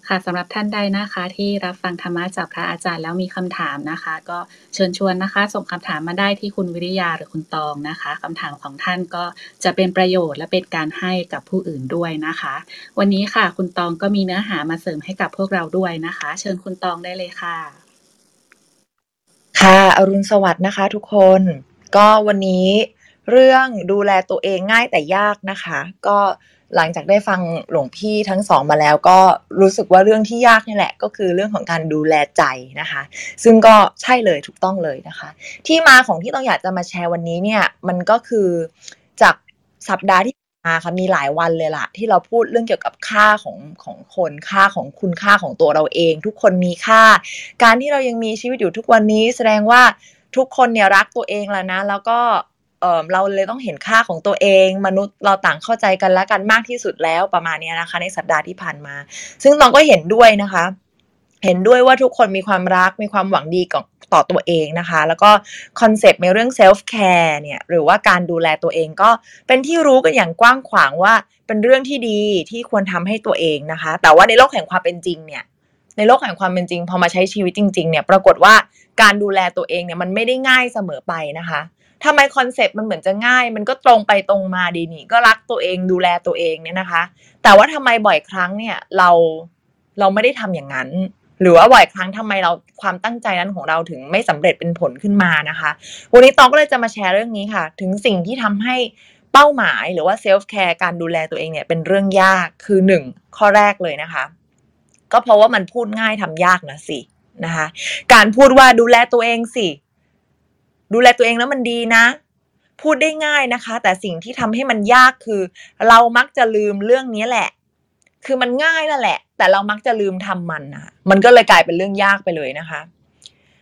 ค่ะสำหรับท่านใดนะคะ ที่รับฟังธรรมะจากพระอาจารย์แล้วมีคำถามนะคะ ก็เชิญชวนนะคะ ส่งคำถามมาได้ที่คุณวิริยาหรือคุณตองนะคะคำถามของท่านก็จะเป็นประโยชน์และเป็นการให้กับผู้อื่นด้วยนะคะ วันนี้ค่ะ คุณตองก็มีเนื้อหามาเสริมให้กับพวกเราด้วยนะคะ เชิญคุณตองได้เลยค่ะ ค่ะ อรุณสวัสดิ์นะคะ ทุกคน ก็วันนี้เรื่องดูแลตัวเองง่ายแต่ยากนะคะ ก็ หลังจากได้ฟังหลวงพี่ทั้งสองมาแล้วก็รู้สึกว่าเรื่องที่ยากนี่แหละ ก็คือเรื่องของการดูแลใจนะคะ ซึ่งก็ใช่เลยถูกต้องเลยนะคะ ที่มาของที่ต้องอยากจะมาแชร์วันนี้เนี่ยมันก็คือจากสัปดาห์ที่มาค่ะมีหลายวันเลยล่ะ ที่เราพูดเรื่องเกี่ยวกับค่าของของคนค่าของคุณค่าของตัวเราเอง ทุกคนมีค่า การที่เรายังมีชีวิตอยู่ทุกวันนี้แสดงว่าทุกคนเนี่ยรักตัวเองแล้วนะ แล้วก็ เออเราเลยต้องเห็นค่าของตัวเอง มนุษย์เราต่างเข้าใจกันและกันมากที่สุดแล้วประมาณนี้นะคะ ในสัปดาห์ที่ผ่านมา ซึ่งตองก็เห็นด้วยนะคะ เห็นด้วยว่าทุกคนมีความรักมีความหวังดีกับต่อตัวเองนะคะ แล้วก็ concept ในเรื่อง self-care เนี่ยหรือว่าการดูแลตัวเองก็เป็นที่รู้กันอย่างกว้างขวางว่าเป็นเรื่องที่ดีที่ควรทำให้ตัวเองนะคะ แต่ว่าในโลกแห่งความเป็นจริงเนี่ยในโลกแห่งความเป็นจริงพอมาใช้ชีวิตจริงๆเนี่ยปรากฏว่าการดูแลตัวเองเนี่ยมันไม่ได้ง่ายเสมอไปนะคะ ทำไม concept มันเหมือนจะง่าย มันก็ตรงไปตรงมาดีนี่ ก็รักตัวเองดูแลตัวเองเนี่ยนะคะ แต่ว่าทำไมบ่อยครั้งเนี่ยเราเราไม่ได้ทำอย่างนั้น หรือว่าบ่อยครั้งทำไมเราความตั้งใจนั้นของเราถึงไม่สำเร็จเป็นผลขึ้นมานะคะ วันนี้ตองก็เลยจะมาแชร์เรื่องนี้ค่ะ ถึงสิ่งที่ทำให้เป้าหมายหรือว่า self-care การดูแลตัวเองเนี่ยเป็นเรื่องยากคือหนึ่งข้อแรกเลยนะคะ ก็เพราะว่ามันพูดง่ายทำยากนะสินะคะ การพูดว่าดูแลตัวเองสิ ดูแลตัวเองแล้วมันดีนะ พูดได้ง่ายนะคะ แต่สิ่งที่ทำให้มันยากคือ เรามักจะลืมเรื่องนี้แหละ คือมันง่ายนั่นแหละ แต่เรามักจะลืมทำมันนะมันก็เลยกลายเป็นเรื่องยากไปเลยนะคะ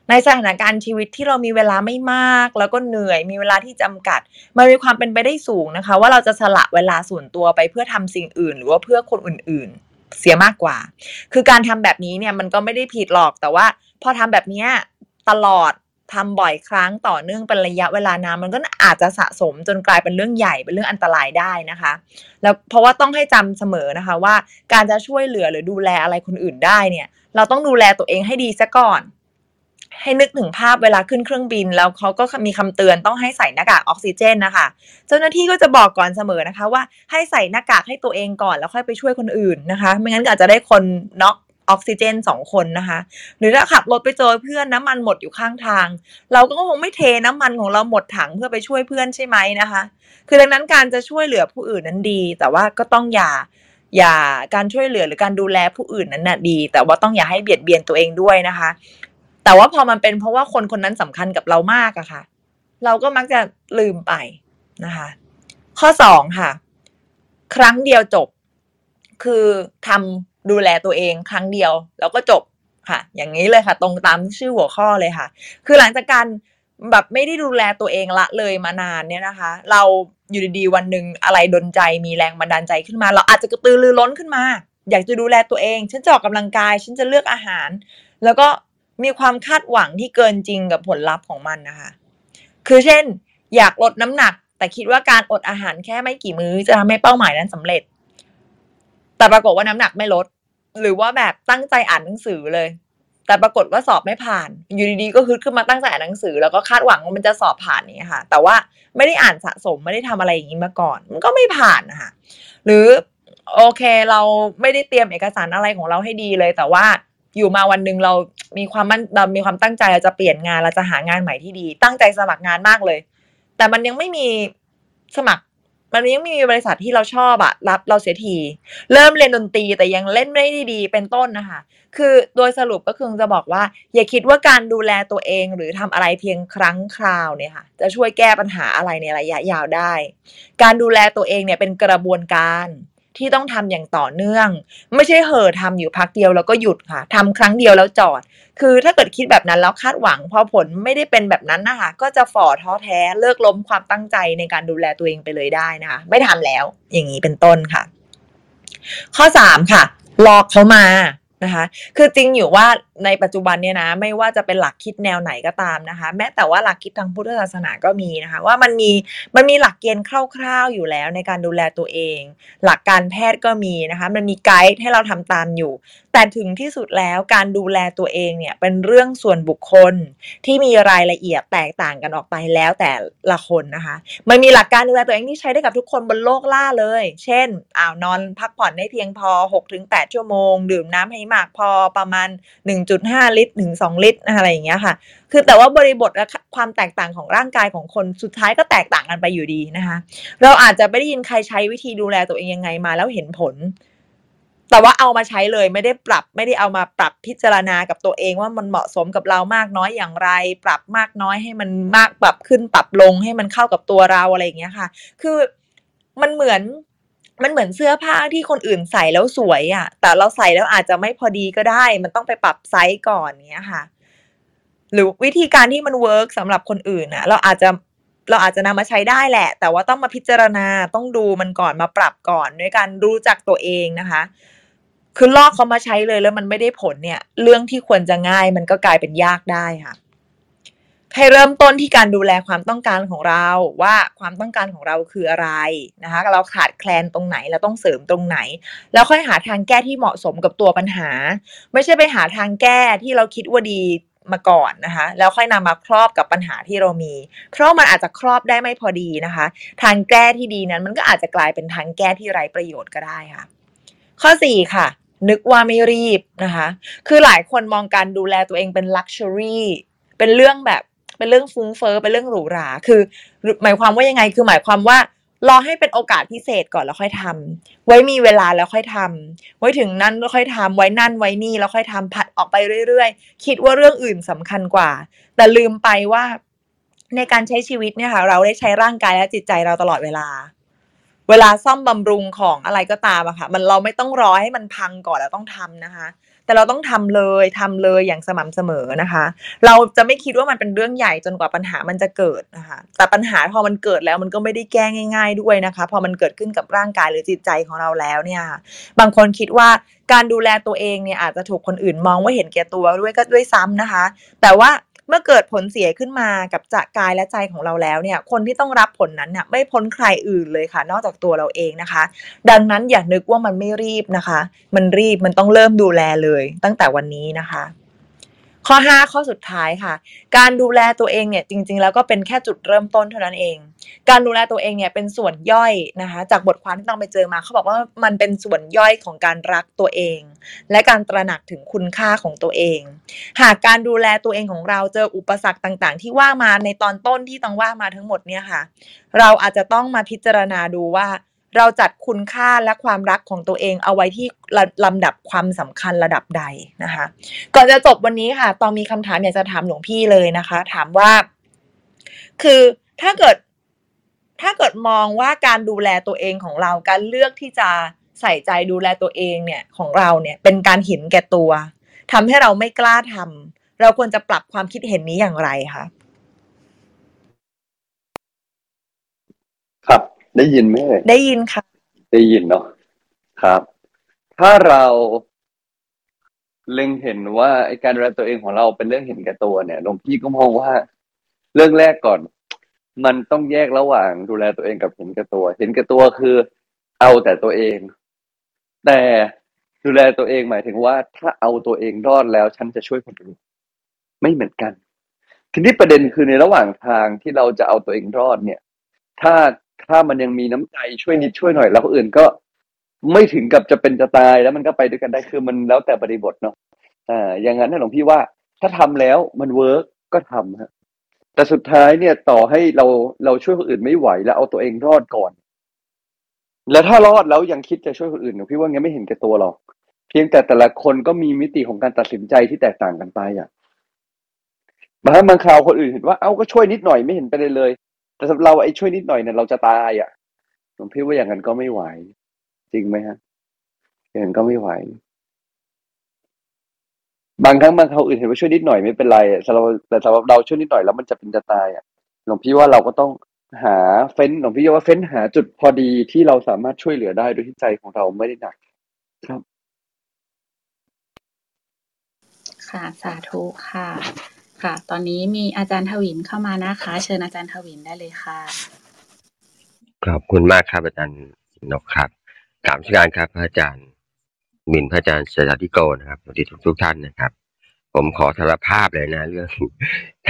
ในสถานการณ์ชีวิตที่เรามีเวลาไม่มาก แล้วก็เหนื่อยมีเวลาที่จำกัด มันมีความเป็นไปได้สูงนะคะ ว่าเราจะสละเวลาส่วนตัวไปเพื่อทำสิ่งอื่น หรือว่าเพื่อคนอื่น ๆเสียมากกว่า คือการทำแบบนี้เนี่ยมันก็ไม่ได้ผิดหรอก แต่ว่าพอทำแบบนี้ตลอด ทำบ่อยครั้งต่อเนื่องเป็นระยะเวลานานมันก็อาจจะสะสมจนกลายเป็นเรื่องใหญ่เป็นเรื่องอันตรายได้นะคะ แล้วเพราะว่าต้องให้จำเสมอนะคะว่าการจะช่วยเหลือหรือดูแลอะไรคนอื่นได้เนี่ย เราต้องดูแลตัวเองให้ดีซะก่อน ให้นึกถึงภาพเวลาขึ้นเครื่องบิน แล้วเขาก็มีคำเตือนต้องให้ใส่หน้ากากออกซิเจนนะคะ เจ้าหน้าที่ก็จะบอกก่อนเสมอนะคะ ว่าให้ใส่หน้ากากให้ตัวเองก่อนแล้วค่อยไปช่วยคนอื่นนะคะ ไม่งั้นก็อาจจะได้คนน็อก ออกซิเจนสองคนนะคะ หรือถ้าขับรถไปเจอเพื่อนน้ำมันหมดอยู่ข้างทาง เราก็คงไม่เทน้ำมันของเราหมดถังเพื่อไปช่วยเพื่อนใช่ไหมนะคะ คือดังนั้นการจะช่วยเหลือผู้อื่นนั้นดี แต่ว่าก็ต้องอย่าอย่าการช่วยเหลือหรือการดูแลผู้อื่นนั้นน่ะดี แต่ว่าต้องอย่าให้เบียดเบียนตัวเองด้วยนะคะ แต่ว่าพอมันเป็นเพราะว่าคนคนนั้นสำคัญกับเรามากอะค่ะ เราก็มักจะลืมไปนะคะ ข้อสองค่ะ ครั้งเดียวจบ คือทำ ดูแลตัวเองครั้งเดียว แล้วก็จบค่ะ อย่างนี้เลยค่ะ ตรงตามชื่อหัวข้อเลยค่ะ คือหลังจากการแบบไม่ได้ดูแลตัวเองละเลยมานานเนี่ยนะคะ เราอยู่ดีๆวันหนึ่งอะไรดนใจมีแรงบันดาลใจขึ้นมา เราอาจจะกระตือรือร้นขึ้นมา อยากจะดูแลตัวเอง ฉันจะออกกำลังกาย ฉันจะเลือกอาหาร แล้วก็มีความคาดหวังที่เกินจริงกับผลลัพธ์ของมันนะคะ คือเช่น อยากลดน้ำหนัก แต่คิดว่าการอดอาหารแค่ไม่กี่มื้อจะทำให้เป้าหมายนั้นสำเร็จ แต่ปรากฏว่าน้ำหนักไม่ลด หรือว่าแบบตั้งใจอ่านหนังสือเลย แต่ปรากฏว่าสอบไม่ผ่าน อยู่ดีๆก็ฮึดขึ้นมาตั้งใจอ่านหนังสือ แล้วก็คาดหวังว่ามันจะสอบผ่านนี่ค่ะ แต่ว่าไม่ได้อ่านสะสมไม่ได้ทำอะไรอย่างนี้มาก่อน มันก็ไม่ผ่านนะคะหรือโอเคเราไม่ได้เตรียมเอกสารอะไรของเราให้ดีเลย แต่ว่าอยู่มาวันหนึ่งเรามีความมั่นเรามีความตั้งใจเราจะเปลี่ยนงานเราจะหางานใหม่ที่ดี ตั้งใจสมัครงานมากเลย แต่มันยังไม่มีสมัคร มันยังมีบริษัทที่เราชอบอะรับเราเสียทีเริ่มเรียนดนตรีแต่ยังเล่นไม่ได้ดีเป็นต้นนะคะ คือโดยสรุปก็คือจะบอกว่า อย่าคิดว่าการดูแลตัวเองหรือทำอะไรเพียงครั้งคราวเนี่ยค่ะ จะช่วยแก้ปัญหาอะไรในระยะยาวได้ การดูแลตัวเองเนี่ยเป็นกระบวนการ ที่ต้องทำอย่างต่อเนื่อง ไม่ใช่เหอะทำอยู่พักเดียวแล้วก็หยุดค่ะทำครั้งเดียวแล้วจอด คือถ้าเกิดคิดแบบนั้นแล้วคาดหวัง พอผลไม่ได้เป็นแบบนั้นนะคะ ก็จะฝ่อท้อแท้เลิกล้มความตั้งใจในการดูแลตัวเองไปเลยได้นะคะ ไม่ทำแล้ว อย่างนี้เป็นต้นค่ะ ข้อสามค่ะหลอกเขามานะคะ คือจริงอยู่ว่าในปัจจุบันเนี่ยนะไม่ว่าจะเป็นหลักคิดแนวไหนก็ตามนะคะ แม้แต่ว่าหลักคิดทางพุทธศาสนาก็มีนะคะ ว่ามันมีมันมีหลักเกณฑ์คร่าวๆอยู่แล้วในการดูแลตัวเอง หลักการแพทย์ก็มีนะคะ มันมีไกด์ให้เราทำตามอยู่ แต่ถึงที่สุดแล้วการดูแลตัวเองเนี่ยเป็นเรื่องส่วนบุคคลที่มีรายละเอียดแตกต่างกันออกไปแล้วแต่ละคนนะคะ มันมีหลักการดูแลตัวเองที่ใช้ได้กับทุกคนบนโลกล่าเลย เช่นอ่าวนอนพักผ่อนให้เพียงพอ 6-8 ชั่วโมง ดื่มน้ำให้มากพอประมาณ1.5 ลิตรถึง2ลิตรอะไรอย่างเงี้ยค่ะ คือแต่ว่าบริบทและความแตกต่างของร่างกายของคนสุดท้ายก็แตกต่างกันไปอยู่ดีนะคะ เราอาจจะไม่ได้ยินใครใช้วิธีดูแลตัวเองยังไงมาแล้วเห็นผล แต่ว่าเอามาใช้เลยไม่ได้ปรับไม่ได้เอามาปรับพิจารณากับตัวเองว่ามันเหมาะสมกับเรามากน้อยอย่างไร ปรับมากน้อยให้มันมากปรับขึ้นปรับลงให้มันเข้ากับตัวเราอะไรอย่างเงี้ยค่ะ คือมันเหมือน มันเหมือนเสื้อผ้าที่คนอื่นใส่แล้วสวยอะ่ะ แต่เราใส่แล้วอาจจะไม่พอดีก็ได้ มันต้องไปปรับไซส์ก่อนเนี้ยค่ะ หรือวิธีการที่มัน work สำหรับคนอื่นนะเราอาจจะเราอาจจะนำมาใช้ได้แหละ แต่ว่าต้องมาพิจารณาต้องดูมันก่อนมาปรับก่อนด้วยการรู้จักตัวเองนะคะ คือลอกเขามาใช้เลยแล้วมันไม่ได้ผลเนี่ย เรื่องที่ควรจะง่ายมันก็กลายเป็นยากได้ค่ะ ให้เริ่มต้นที่การดูแลความต้องการของเราว่าความต้องการของเราคืออะไรนะคะเราขาดแคลนตรงไหนเราต้องเสริมตรงไหน แล้วค่อยหาทางแก้ที่เหมาะสมกับตัวปัญหา ไม่ใช่ไปหาทางแก้ที่เราคิดว่าดีมาก่อนนะคะ แล้วค่อยนำมาครอบกับปัญหาที่เรามี เพราะมันอาจจะครอบได้ไม่พอดีนะคะ ทางแก้ที่ดีนั้นมันก็อาจจะกลายเป็นทางแก้ที่ไร้ประโยชน์ก็ได้ค่ะ ข้อ 4 ค่ะ นึกว่าไม่รีบนะคะ คือหลายคนมองการดูแลตัวเองเป็น luxury เป็นเรื่องแบบ เป็นเรื่องฟุ้งเฟอ้อเป็นเรื่องหรูหราคือ หมายความว่ายังไงคือหมายความว่ารอให้เป็นโอกาสพิเศษก่อนแล้วค่อยทำไว้มีเวลาแล้วค่อยทำไว้ถึงนั่นแล้วค่อยทำไว้นั่นไว้นี่แล้วค่อยทำผัดออกไปเรื่อยๆ คิดว่าเรื่องอื่นสำคัญกว่า แต่ลืมไปว่าในการใช้ชีวิตเนี่ยค่ะเราได้ใช้ร่างกายและจิตใจเราตลอดเวลา เวลาซ่อมบำรุงของอะไรก็ตามอะค่ะ มันเราไม่ต้องรอให้มันพังก่อนแล้วต้องทำนะคะ แต่เราต้องทำเลยทำเลยอย่างสม่ำเสมอนะคะ เราจะไม่คิดว่ามันเป็นเรื่องใหญ่จนกว่าปัญหามันจะเกิดนะคะแต่ปัญหาพอมันเกิดแล้วมันก็ไม่ได้แก้ง่าย ๆ ด้วยนะคะ พอมันเกิดขึ้นกับร่างกายหรือจิตใจของเราแล้วเนี่ยบางคนคิดว่าการดูแลตัวเองเนี่ยอาจจะถูกคนอื่นมองว่าเห็นแก่ตัวด้วยก็ด้วยซ้ำนะคะ แต่ว่า เมื่อเกิดผลเสียขึ้นมากับจะกายและใจของเราแล้วเนี่ย คนที่ต้องรับผลนั้นเนี่ยไม่พ้นใครอื่นเลยค่ะ นอกจากตัวเราเองนะคะ ดังนั้นอย่านึกว่ามันไม่รีบนะคะ มันรีบมันต้องเริ่มดูแลเลยตั้งแต่วันนี้นะคะ ข้อ 5 ข้อสุดท้ายค่ะ การดูแลตัวเองเนี่ยจริง ๆ แล้วก็เป็นแค่จุดเริ่มต้นเท่านั้นเอง การดูแลตัวเองเนี่ยเป็นส่วนย่อยนะคะ จากบทความที่ต้องไปเจอมาเขาบอกว่ามันเป็นส่วนย่อยของการรักตัวเอง และการตระหนักถึงคุณค่าของตัวเอง หากการดูแลตัวเองของเราเจออุปสรรคต่าง ๆ ที่ว่ามาในตอนต้นที่ต้องว่ามาทั้งหมดเนี่ยค่ะ เราอาจจะต้องมาพิจารณาดูว่า เราจัดคุณค่าและความรักของตัวเองเอาไว้ที่ลำดับความสำคัญระดับใดนะคะ ก่อนจะจบวันนี้ค่ะ ตองมีคำถามอยากจะถามหลวงพี่เลยนะคะ ถามว่า คือถ้าเกิด ถ้าเกิดมองว่าการดูแลตัวเองของเรา การเลือกที่จะใส่ใจดูแลตัวเองเนี่ยของเราเนี่ย เป็นการเห็นแก่ตัวทำให้เราไม่กล้าทำเราควรจะปรับความคิดเห็นนี้อย่างไรคะครับ ได้ยินไหมเอ่ยได้ยินค่ะ ได้ยินเนาะครับ ถ้าเราเล็งเห็นว่าไอการดูแลตัวเองของเราเป็นเรื่องเห็นแก่ตัวเนี่ยหลวงพี่ก็มองว่าเรื่องแรกก่อน มันต้องแยกระหว่างดูแลตัวเองกับเห็นแก่ตัว เห็นแก่ตัวคือเอาแต่ตัวเอง แต่ดูแลตัวเองหมายถึงว่า ถ้าเอาตัวเองรอดแล้ว ฉันจะช่วยคนอื่นไม่เหมือนกัน ทีนี้ประเด็นคือในระหว่างทางที่เราจะเอาตัวเองรอดเนี่ย ถ้า ถ้ามันยังมีน้ำใจช่วยนิดช่วยหน่อย แล้วคนอื่นก็ไม่ถึงกับจะเป็นจะตายแล้วมันก็ไปด้วยกันได้คือมันแล้วแต่บริบทเนาะอ่าอย่างนั้นนะหลวงพี่ว่าถ้าทำแล้วมัน work ก็ทำฮะแต่สุดท้ายเนี่ยต่อให้เราเราช่วยคนอื่นไม่ไหวแล้วเอาตัวเองรอดก่อน แล้วถ้ารอดแล้วยังคิดจะช่วยคนอื่นหลวงพี่ว่างั้นไม่เห็นแก่ตัวหรอกเพียงแต่แต่ละคนก็มีมิติของการตัดสินใจที่แตกต่างกันไปอะบางครั้งบางคราวคนอื่นเห็นว่าเอ้าก็ช่วยนิดหน่อยไม่เห็นไปเลยเลย แต่สำหรับเราไอ้ช่วยนิดหน่อยเนี่ยเราจะตายอะหลวงพี่ว่าอย่างนั้นก็ไม่ไหว จริงไหมฮะ อย่างนั้นก็ไม่ไหว บางครั้งบางคราวอื่นเห็นว่าช่วยนิดหน่อยไม่เป็นไรสำหรับแต่สำหรับเราช่วยนิดหน่อยแล้วมันจะเป็นจะตายอะหลวงพี่ว่าเราก็ต้องหาเฟ้นหลวงพี่ว่าเฟ้นหาจุดพอดีที่เราสามารถช่วยเหลือได้โดยที่ใจของเราไม่ได้หนัก ครับ ค่ะสาธุค่ะ ค่ะ ตอนนี้มีอาจารย์ทวินเข้ามานะคะ เชิญอาจารย์ทวินได้เลยค่ะขอบคุณมากครับอาจารย์นกครับกราบนมัสการครับพระอาจารย์มินพระอาจารย์เสดาธิโกนะครับสวัสดีทุกทุกท่านนะครับ ผมขอสารภาพเลยนะ เรื่อง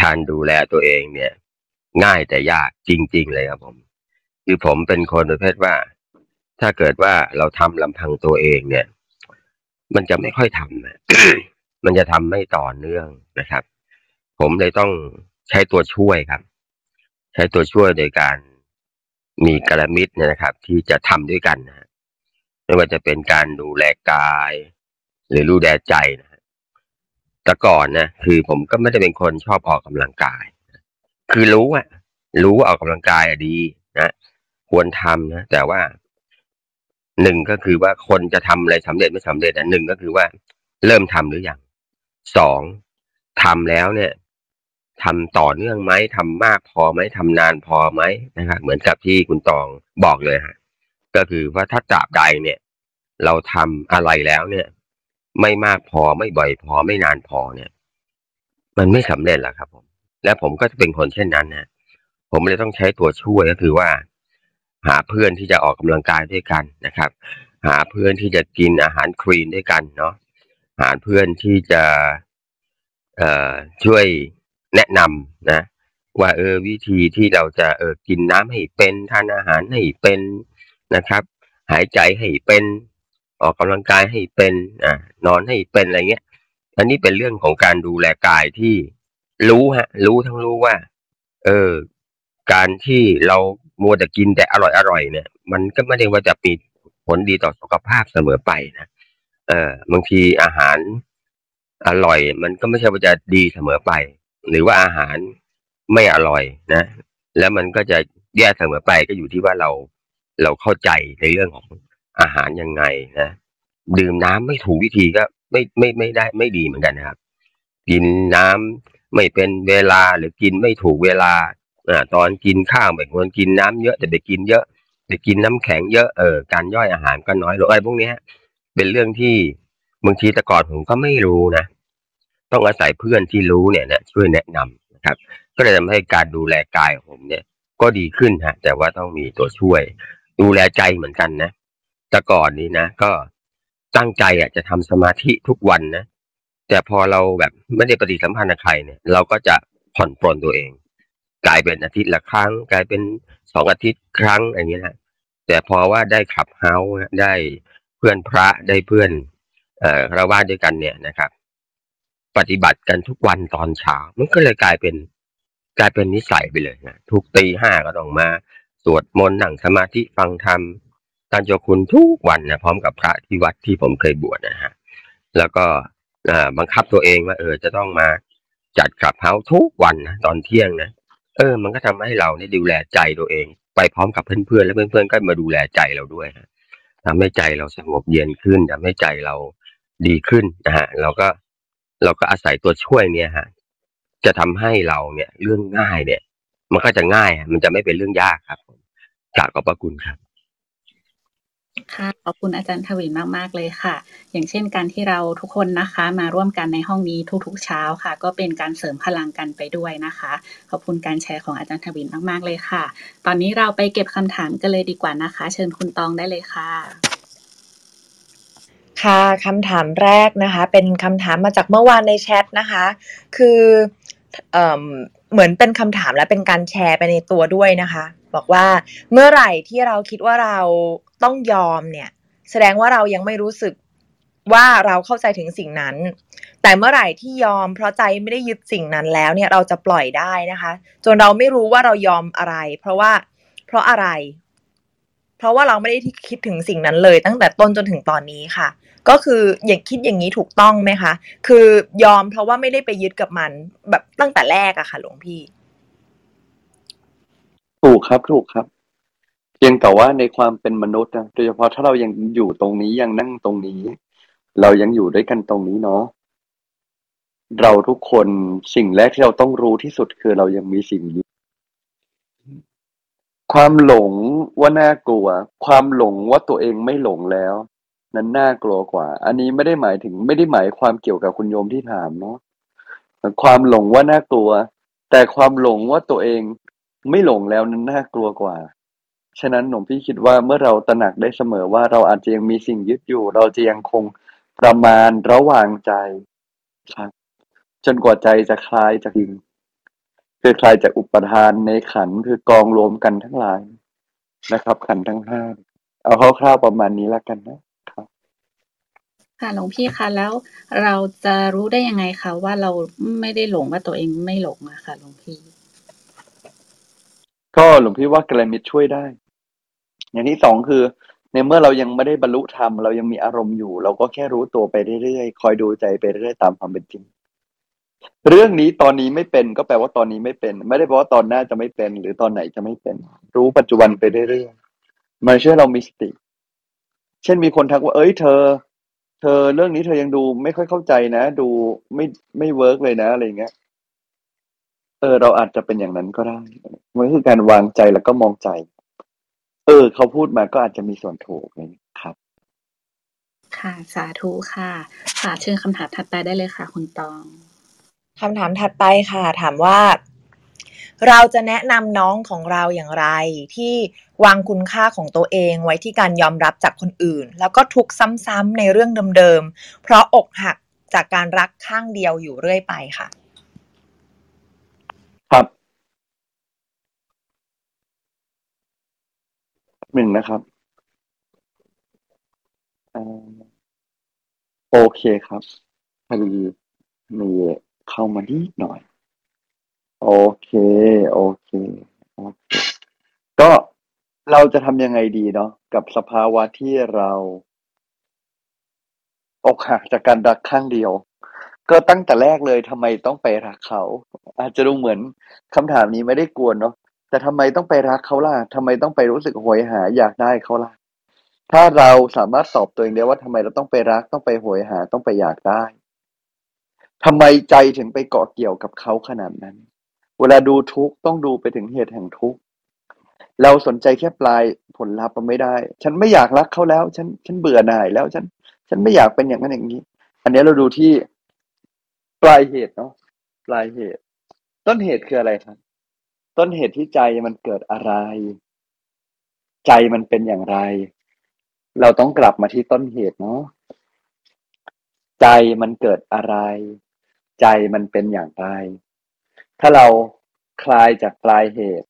การดูแลตัวเองเนี่ย ง่ายแต่ยากจริง ๆ เลยครับผม คือผมเป็นคนประเภทว่า ถ้าเกิดว่าเราทำลำพังตัวเองเนี่ย มันจะไม่ค่อยทำนะมันจะทำไม่ต่อเนื่องนะครับ ผมเลยต้องใช้ตัวช่วยครับ ใช้ตัวช่วยโดยการมีกระมิดเนี่ยนะครับ ที่จะทำด้วยกันนะไม่ว่าจะเป็นการดูแลกาย หรือดูแลใจนะแต่ก่อนนะคือผมก็ไม่ได้เป็นคนชอบออกกำลังกาย คือรู้อะรู้ว่าออกกำลังกายอะดีนะควรทำนะแต่ว่าหนึ่งก็คือว่าคนจะทำอะไรสำเร็จไม่สำเร็จอันหนึ่งก็คือว่าเริ่มทำหรือยังสองทำแล้วเนี่ย ทำต่อเนื่องไหมทำมากพอไหมทำนานพอไหมนะครับเหมือนกับที่คุณตองบอกเลยฮะก็คือว่าถ้าตราบใดเนี่ย เราทำอะไรแล้วเนี่ย ไม่มากพอไม่บ่อยพอไม่นานพอเนี่ย มันไม่สำเร็จแล้วครับ ผม และผมก็จะเป็นคนเช่นนั้นนะผมเลยต้องใช้ตัวช่วยก็คือว่า หาเพื่อนที่จะออกกำลังกายด้วยกันนะครับ หาเพื่อนที่จะกินอาหารคลีนด้วยกันเนาะหาเพื่อนที่จะ เอ่อช่วย แนะนำนะ ว่าเออวิธีที่เราจะเออกินน้ำให้เป็นทานอาหารให้เป็นนะครับ หายใจให้เป็นออกกำลังกายให้เป็นอ่านอนให้เป็นอะไรเงี้ยอันนี้เป็นเรื่องของการดูแลกายที่รู้ฮะ รู้ทั้งรู้ว่า เออ การที่เรามัวแต่กินแต่อร่อยอร่อยเนี่ย มันก็ไม่ได้ว่าจะมีผลดีต่อสุขภาพเสมอไปนะเออบางทีอาหารอร่อย มันก็ไม่ใช่ว่าจะดีเสมอไป หรือว่าอาหารไม่อร่อยนะ แล้วมันก็จะแย่เสมอไปก็อยู่ที่ว่าเราเราเข้าใจในเรื่องของอาหารยังไงนะดื่มน้ำไม่ถูกวิธีก็ไม่ไม่ไม่ได้ไม่ดีเหมือนกันนะครับ กินน้ำไม่เป็นเวลาหรือกินไม่ถูกเวลาอ่าตอนกินข้าวไม่ควรกินน้ำเยอะแต่ไปกินเยอะไปกินน้ำแข็งเยอะเออการย่อยอาหารก็น้อยลงอะไรพวกนี้เป็นเรื่องที่บางทีแต่ก่อนผมก็ไม่รู้นะ ต้องอาศัยเพื่อนที่รู้เนี่ยนะช่วยแนะนำนะครับ ก็เลยทำให้การดูแลกายของผมเนี่ย ก็ดีขึ้นฮะแต่ว่าต้องมีตัวช่วย ดูแลใจเหมือนกันนะแต่ก่อนนี้นะก็ตั้งใจอะจะทำสมาธิทุกวันนะแต่พอเราแบบไม่ได้ปฏิสัมพันธ์กับใครเนี่ย เราก็จะผ่อนปลนตัวเอง กลายเป็นอาทิตย์ละครั้ง กลายเป็นสองอาทิตย์ครั้งอย่างเงี้ยนะแต่พอว่าได้ขับเฮาส์ได้เพื่อนพระได้เพื่อน เอ่อราว่าด้วยกันเนี่ยนะครับ ปฏิบัติกันทุกวันตอนเช้า มันก็เลยกลายเป็น กลายเป็นนิสัยไปเลยนะทุกตีห้าก็ต้องมา สวดมนต์นั่งสมาธิฟังธรรมการเจ้าคุณทุกวันนะพร้อมกับพระที่วัดที่ผมเคยบวชนะฮะแล้วก็บังคับตัวเองว่าเออจะต้องมาจัดขับเฮาทุกวันนะตอนเที่ยงนะเออ มันก็ทำให้เราเนี่ยดูแลใจตัวเอง ไปพร้อมกับเพื่อนๆ แล้วเพื่อนๆ ก็มาดูแลใจเราด้วยฮะทำให้ใจเราสงบเย็นขึ้นทำให้ใจเราดีขึ้นนะฮะเราก็ เราก็อาศัยตัวช่วยเนี่ยฮะ จะทำให้เราเนี่ยเรื่องง่ายเนี่ย มันก็จะง่ายมันจะไม่เป็นเรื่องยากครับกราบขอบพระคุณครับค่ะขอบคุณอาจารย์ทวินมาก ๆ เลยค่ะ อย่างเช่นการที่เราทุกคนนะคะมาร่วมกันในห้องนี้ทุกๆเช้าค่ะ ก็เป็นการเสริมพลังกันไปด้วยนะคะ ขอบคุณการแชร์ของอาจารย์ทวินมาก ๆ เลยค่ะ ตอนนี้เราไปเก็บคำถามกันเลยดีกว่านะคะ เชิญคุณตองได้เลยค่ะ ค่ะคำถามแรกนะคะ เป็นคำถามมาจากเมื่อวานในแชทนะคะ คือเอ่มเหมือนเป็นคำถามและเป็นการแชร์ไปในตัวด้วยนะคะ บอกว่าเมื่อไหร่ที่เราคิดว่าเราต้องยอมเนี่ย แสดงว่าเรายังไม่รู้สึกว่าเราเข้าใจถึงสิ่งนั้น แต่เมื่อไหร่ที่ยอมเพราะใจไม่ได้ยึดสิ่งนั้นแล้วเนี่ยเราจะปล่อยได้นะคะ จนเราไม่รู้ว่าเรายอมอะไร เพราะว่าเพราะอะไร เพราะว่าเราไม่ได้คิดถึงสิ่งนั้นเลย ตั้งแต่ต้นจนถึงตอนนี้ค่ะ ก็คืออย่างคิดอย่างนี้ถูกต้องไหมคะ คือยอมเพราะว่าไม่ได้ไปยึดกับมันแบบตั้งแต่แรกอะค่ะ หลวงพี่ ถูกครับ ถูกครับเพียงแต่ว่าในความเป็นมนุษย์นะโดยเฉพาะถ้าเรายังอยู่ตรงนี้ยังนั่งตรงนี้ เรายังอยู่ด้วยกันตรงนี้เนาะเราทุกคนสิ่งแรกที่เราต้องรู้ที่สุดคือเรายังมีสิ่งนี้ความหลงว่าน่ากลัว ความหลงว่าตัวเองไม่หลงแล้ว นั้นน่ากลัวกว่า อันนี้ไม่ได้หมายถึงไม่ได้หมายความเกี่ยวกับคุณโยมที่ถามเนาะความหลงว่าน่ากลัว แต่ความหลงว่าตัวเองไม่หลงแล้วนั้นน่ากลัวกว่า ฉะนั้นหลวงพี่คิดว่าเมื่อเราตระหนักได้เสมอว่าเราอาจจะยังมีสิ่งยึดอยู่ เราจะยังคงประมาณระหว่างใจครับจนกว่าใจจะคลายจากดินคือคลายจากอุปทานในขันคือกองรวมกันทั้งหลายนะครับ ขันทั้งห้าเอาคร่าวๆประมาณนี้แล้วกันนะ ค่ะหลวงพี่คะแล้วเราจะรู้ได้ยังไงคะว่าเราไม่ได้หลงว่าตัวเองไม่หลงอะค่ะหลวงพี่ ก็หลวงพี่ว่ากระมิดช่วยได้ อย่างที่สองคือ ในเมื่อเรายังไม่ได้บรรลุธรรมเรายังมีอารมณ์อยู่ เราก็แค่รู้ตัวไปเรื่อยๆคอยดูใจไปเรื่อยๆตามความเป็นจริง เรื่องนี้ตอนนี้ไม่เป็นก็แปลว่าตอนนี้ไม่เป็น ไม่ได้แปลว่าตอนหน้าจะไม่เป็น หรือตอนไหนจะไม่เป็น รู้ปัจจุบันไปเรื่อยๆมันช่วยเรามีสติ เช่นมีคนทักว่าเอ้ยเธอ เธอเรื่องนี้เธอยังดูไม่ค่อยเข้าใจนะ ดูไม่ไม่เวิร์กเลยนะอะไรอย่างเงี้ยเออเราอาจจะเป็นอย่างนั้นก็ได้มันคือการวางใจแล้วก็มองใจ เออ เขาพูดมาก็อาจจะมีส่วนถูกนะครับ ค่ะ สาธุค่ะค่ะเชิญคำถามถัดไปได้เลยค่ะ คุณตองคำถามถัดไปค่ะ ถามว่า เราจะแนะนำน้องของเราอย่างไร ที่วางคุณค่าของตัวเองไว้ที่การยอมรับจากคนอื่น แล้วก็ทุกซ้ำๆในเรื่องเดิมๆ เพราะอกหักจากการรักข้างเดียวอยู่เรื่อยไปค่ะ ครับหนึ่งนะครับอโอเคครับพอดีมีเข้ามานิดหน่อย โอเคโอเค โอเค ก็เราจะทำยังไงดีเนาะกับสภาวะที่เรา อกหักจากการรักข้างเดียว ก็ตั้งแต่แรกเลยทำไมต้องไปรักเขา อาจจะดูเหมือนคำถามนี้ไม่ได้กวนเนาะแต่ทำไมต้องไปรักเขาล่ะทำไมต้องไปรู้สึกโหยหาอยากได้เขาล่ะ ถ้าเราสามารถตอบตัวเองได้ว่าทำไมเราต้องไปรักต้องไปโหยหาต้องไปอยากได้ทำไมใจถึงไปเกาะเกี่ยวกับเขาขนาดนั้น เวลาดูทุกข์ต้องดูไปถึงเหตุแห่งทุกข์เราสนใจแค่ปลายผลลัพธ์มันไม่ได้ ฉันไม่อยากรักเขาแล้ว ฉัน ฉันเบื่อหน่ายแล้ว ฉัน ฉันไม่อยากเป็นอย่างนั้นอย่างนี้ อันนี้เราดูที่ปลายเหตุเนาะ ปลายเหตุ ต้นเหตุคืออะไรครับ ต้นเหตุที่ใจมันเกิดอะไร ใจมันเป็นอย่างไร เราต้องกลับมาที่ต้นเหตุเนาะ ใจมันเกิดอะไร ใจมันเป็นอย่างไร ถ้าเราคลายจากปลายเหตุ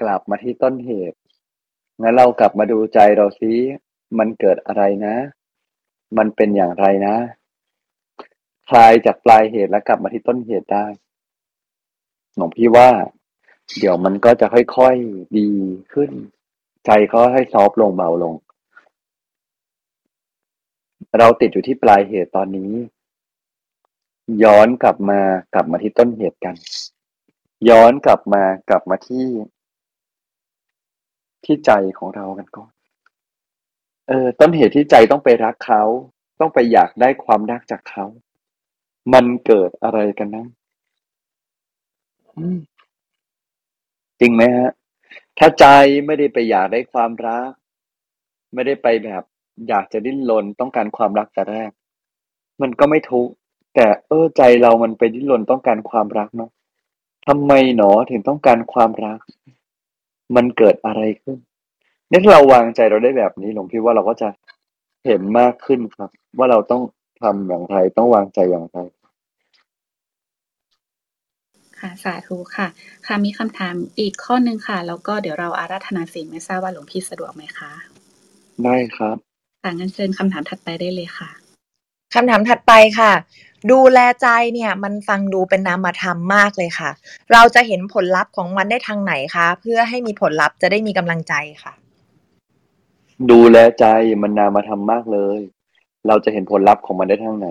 กลับมาที่ต้นเหตุ งั้นเรากลับมาดูใจเราซิมันเกิดอะไรนะ มันเป็นอย่างไรนะ คลายจากปลายเหตุแล้วกลับมาที่ต้นเหตุได้หลวงพี่ว่า เดี๋ยวมันก็จะค่อยๆดีขึ้น ใจก็ให้ซอฟต์ลงเบาลง เราติดอยู่ที่ปลายเหตุตอนนี้ ย้อนกลับมากลับมาที่ต้นเหตุกัน ย้อนกลับมากลับมาที่ ที่ใจของเรากันก่อน เออ ต้นเหตุที่ใจต้องไปรักเขา ต้องไปอยากได้ความรักจากเขา มันเกิดอะไรกันนะอืมจริงไหมฮะ ถ้าใจไม่ได้ไปอยากได้ความรัก ไม่ได้ไปแบบ อยากจะดิ้นรนต้องการความรักแต่แรก มันก็ไม่ทุกข์แต่เออใจเรามันไปดิ้นรนต้องการความรักเนาะ ทำไมหนอถึงต้องการความรัก มันเกิดอะไรขึ้นเนี่ยถ้าเราวางใจเราได้แบบนี้หลวงพี่ว่าเราก็จะเห็นมากขึ้นครับ ว่าเราต้องทำอย่างไรต้องวางใจอย่างไร ค่ะสาธุค่ะ ค่ะมีคำถามอีกข้อหนึ่งค่ะ แล้วก็เดี๋ยวเราอาราธนาศีลไม่ทราบว่าหลวงพี่สะดวกไหมคะ ได้ครับค่ะงั้นเชิญคำถามถัดไปได้เลยค่ะคำถามถัดไปค่ะ ดูแลใจเนี่ยมันฟังดูเป็นนามธรรมมากเลยค่ะ เราจะเห็นผลลัพธ์ของมันได้ทางไหนคะ เพื่อให้มีผลลัพธ์จะได้มีกำลังใจค่ะ ดูแลใจมันนามธรรมมากเลย เราจะเห็นผลลัพธ์ของมันได้ทางไหน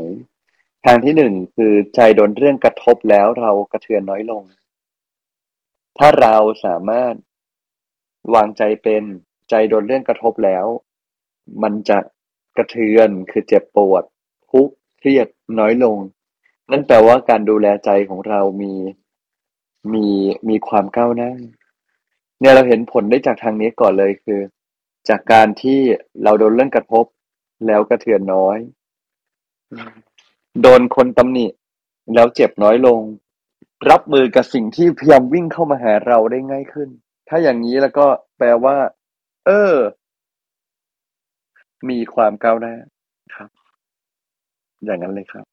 ทางที่หนึ่งคือใจโดนเรื่องกระทบแล้วเรากระเทือนน้อยลง ถ้าเราสามารถวางใจเป็นใจโดนเรื่องกระทบแล้ว มันจะกระเทือนคือเจ็บปวด เครียดน้อยลง นั่นแปลว่าการดูแลใจของเรามีมีมีความก้าวหน้าเนี่ยเราเห็นผลได้จากทางนี้ก่อนเลยคือ จากการที่เราโดนเรื่องกระทบแล้วกระเทือนน้อย โดนคนตำหนิแล้วเจ็บน้อยลง รับมือกับสิ่งที่พยายามวิ่งเข้ามาหาเราได้ง่ายขึ้น ถ้าอย่างนี้แล้วก็แปลว่า เออ มีความก้าวหน้าครับ อย่างนั้นเลยครับ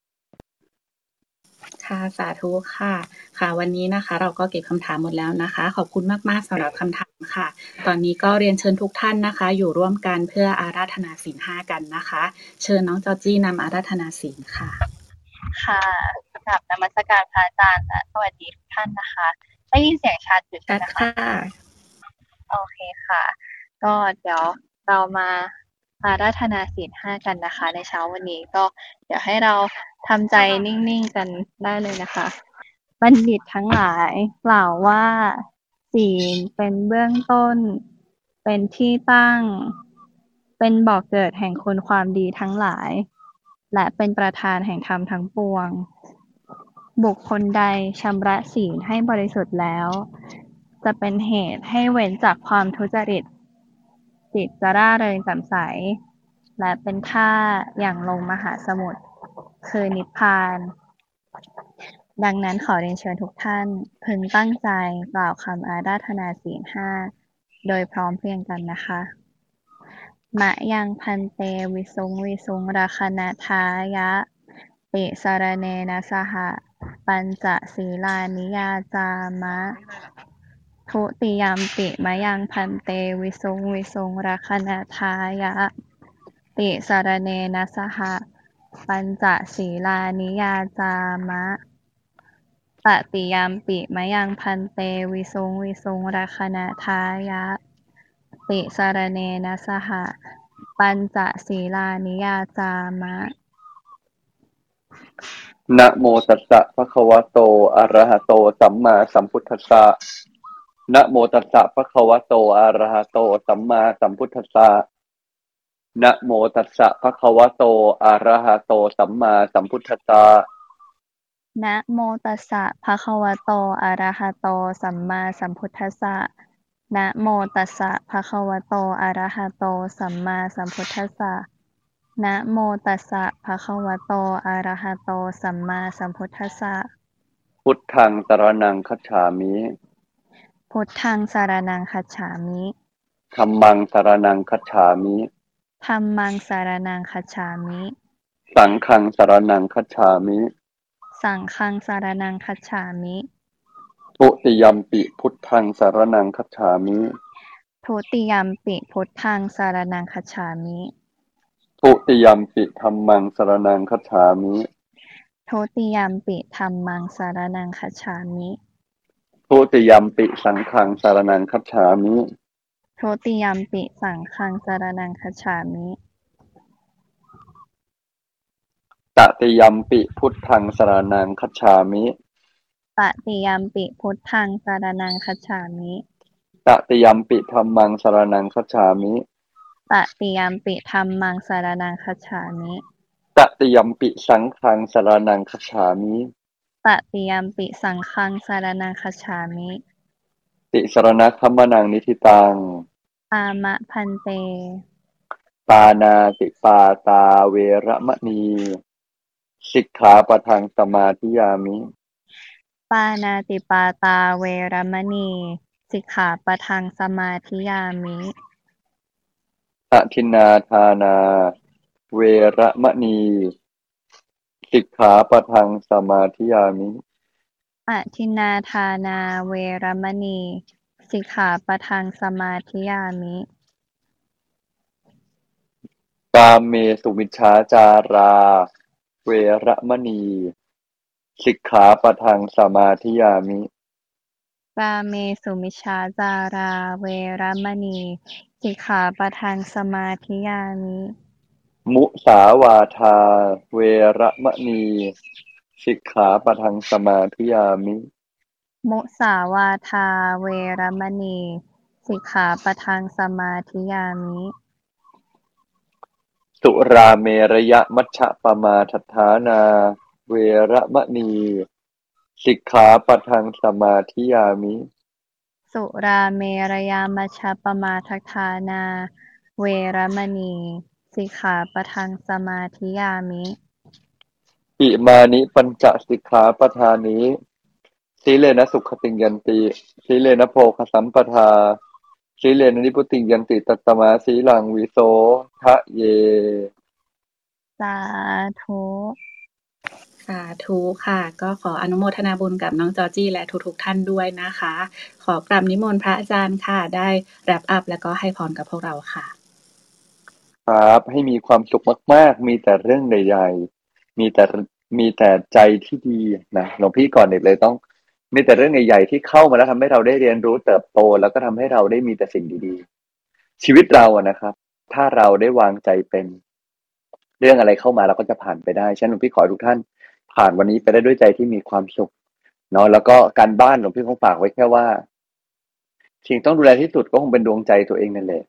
ค่ะสาธุค่ะ ค่ะวันนี้นะคะ เราก็เก็บคำถามหมดแล้วนะคะ ขอบคุณมากๆสำหรับคำถามค่ะ ตอนนี้ก็เรียนเชิญทุกท่านนะคะ อยู่ร่วมกันเพื่ออาราธนาศีลห้ากันนะคะ เชิญน้องจอจี้นำอาราธนาศีลค่ะ ค่ะกราบนมัสการพระอาจารย์และสวัสดีทุกท่านนะคะได้ยินเสียงชัดอยู่ชัใช่ดไหมคะค่ะโอเคค่ะ ก็เดี๋ยวเรามา อาราธนาศีลห้ากันนะคะ ในเช้าวันนี้ก็เดี๋ยวให้เราทำใจนิ่งๆกันได้เลยนะคะ บัณฑิตทั้งหลายกล่าวว่า ศีลเป็นเบื้องต้น เป็นที่ตั้ง เป็นบ่อกเกิดแห่งคุณความดีทั้งหลาย และเป็นประธานแห่งธรรมทั้งปวง บุคคลใดชำระศีลให้บริสุทธิ์แล้ว จะเป็นเหตุให้เว้นจากความทุจริต จิตจะร่าเริงแจ่มใส และเป็นท่าอย่างลงมหาสมุทรคือนิพพาน ดังนั้นขอเรียนเชิญทุกท่าน พึงตั้งใจกล่าวคำอาราธนาศีลห้าโดยพร้อมเพรียงกันนะคะมะยังพันเตวิสุงวิสุงราคณทายะติสารเนนะสหะ ปัญจศีลานิยาจามะ ทุติยมปิมะยังพันเตวิสุงวิสุงราคณทายะ ติสารเนนะสหะปัญจศีลานิยาจามะตติยมปิมะยังพันเตวิสุงวิสุงราคณทายะ ติสารเนนะสหะปัญจศีลานิยาจามะนะโมตัสสะภะคะวะโตอะระหะโต สัมมาสัมพุทธัสสะ นะโมตัสสะภะคะวะโตอะระหะโต สัมมาสัมพุทธัสสะนะโมตัสสะภะคะวะโตอะระหะโต สัมมาสัมพุทธัสสะนะโมตัสสะภะคะวะโตอะระหะโต สัมมาสัมพุทธัสสะนะโมตัสสะภะคะวะโตอะระหะโต สัมมาสัมพุทธัสสะนะโมตัสสะภะคะวะโตอะระหะโต สัมมาสัมพุทธัสสะพุทธังสรณังคัจฉามิ พุทธังสารนังคัจฉามิธัมมังสรณังคัจฉามิธัมมังสารนังคัจฉามิ สังฆังสรณังคัจฉามิ สังฆังสารนังคัจฉามิ ทุติยมปิพุทธังสรณังคัจฉามิ ทุติยมปิพุทธังสารนังคัจฉามิทุติยมปิธัมมังสรณังคัจฉามิทุติยมปิธัมมังสารนังคัจฉามิ ทุติยมปิสังฆังสรณังคัจฉามิทุติยมปิสังฆังสารนังคัจฉามิตติยมปิพุทธังสรณังคัจฉามิตติยมปิพุทธังสารนังคัจฉามิตติยมปิธัมมังสรณังคัจฉามิตติยมปิธัมมังสารนังคัจฉามิตติยมปิสังฆังสรณังคัจฉามิ ตติยมปิสังฆังสารนังคัจฉามิ ติสรณคัมมนังนิธิตัง อามะพันเต ปานาติปาตาเวระมณีสิกขาปะทังสมาธิยามิ ปานาติปาตาเวรมณีสิกขาปะทังสมาธิยามิ อทินนาทานา เวระมณี สิกขาปะทังสมาธิยามิอทินนาทานาเวรมณี สิกขาปะทังสมาธิยามิ กามเมสุมิชฌาจารา เวระมณี สิกขาปะทังสมาธิยามิกาเมสุมิชฌาจารา เวรมณี สิกขาปะทังสมาธิยามิ มุสาวาทา เวระมณี สิกขาปะทังสมาธิยามิ มุสาวาทา เวรมณี สิกขาปะทังสมาธิยามิ สุราเมระยะมัชฌะปมาทัฏฐานา เวระมณี สิกขาปะทังสมาธิยามิ สุราเมรยามัชฌปมาทัฏฐานา เวรมณี สิกขาปะทังสมาธิยามิ อิมานิปัญจสิกขาปทานิสีเลนะสุขติงยันติสีเลนะโภคสัมปทาสีเลนะนิพุติงยันติตัตตมาสีลังวิโสทะเย สาธุสาธุค่ะ ก็ขออนุโมทนาบุญกับน้องจอจี้และทุกๆท่านด้วยนะคะ ขอกราบนิมนต์พระอาจารย์ค่ะ ได้แรปอัพแล้วก็ให้พรกับพวกเราค่ะ ครับ ให้มีความสุขมาก ๆ มีแต่เรื่องใหญ่ๆมีแต่มีแต่ใจที่ดีนะหลวงพี่ก่อนเด็กเลยต้อง มีแต่เรื่องใหญ่ๆที่เข้ามาแล้วทำให้เราได้เรียนรู้เติบโต แล้วก็ทำให้เราได้มีแต่สิ่งดีๆ ชีวิตเราอะนะครับ ถ้าเราได้วางใจเป็น เรื่องอะไรเข้ามาเราก็จะผ่านไปได้ฉะนั้นหลวงพี่ขอทุกท่าน ผ่านวันนี้ไปได้ด้วยใจที่มีความสุขเนาะแล้วก็การบ้านหลวงพี่คงฝากไว้แค่ว่าสิ่งต้องดูแลที่สุดก็คงเป็นดวงใจตัวเองนั่นแหละ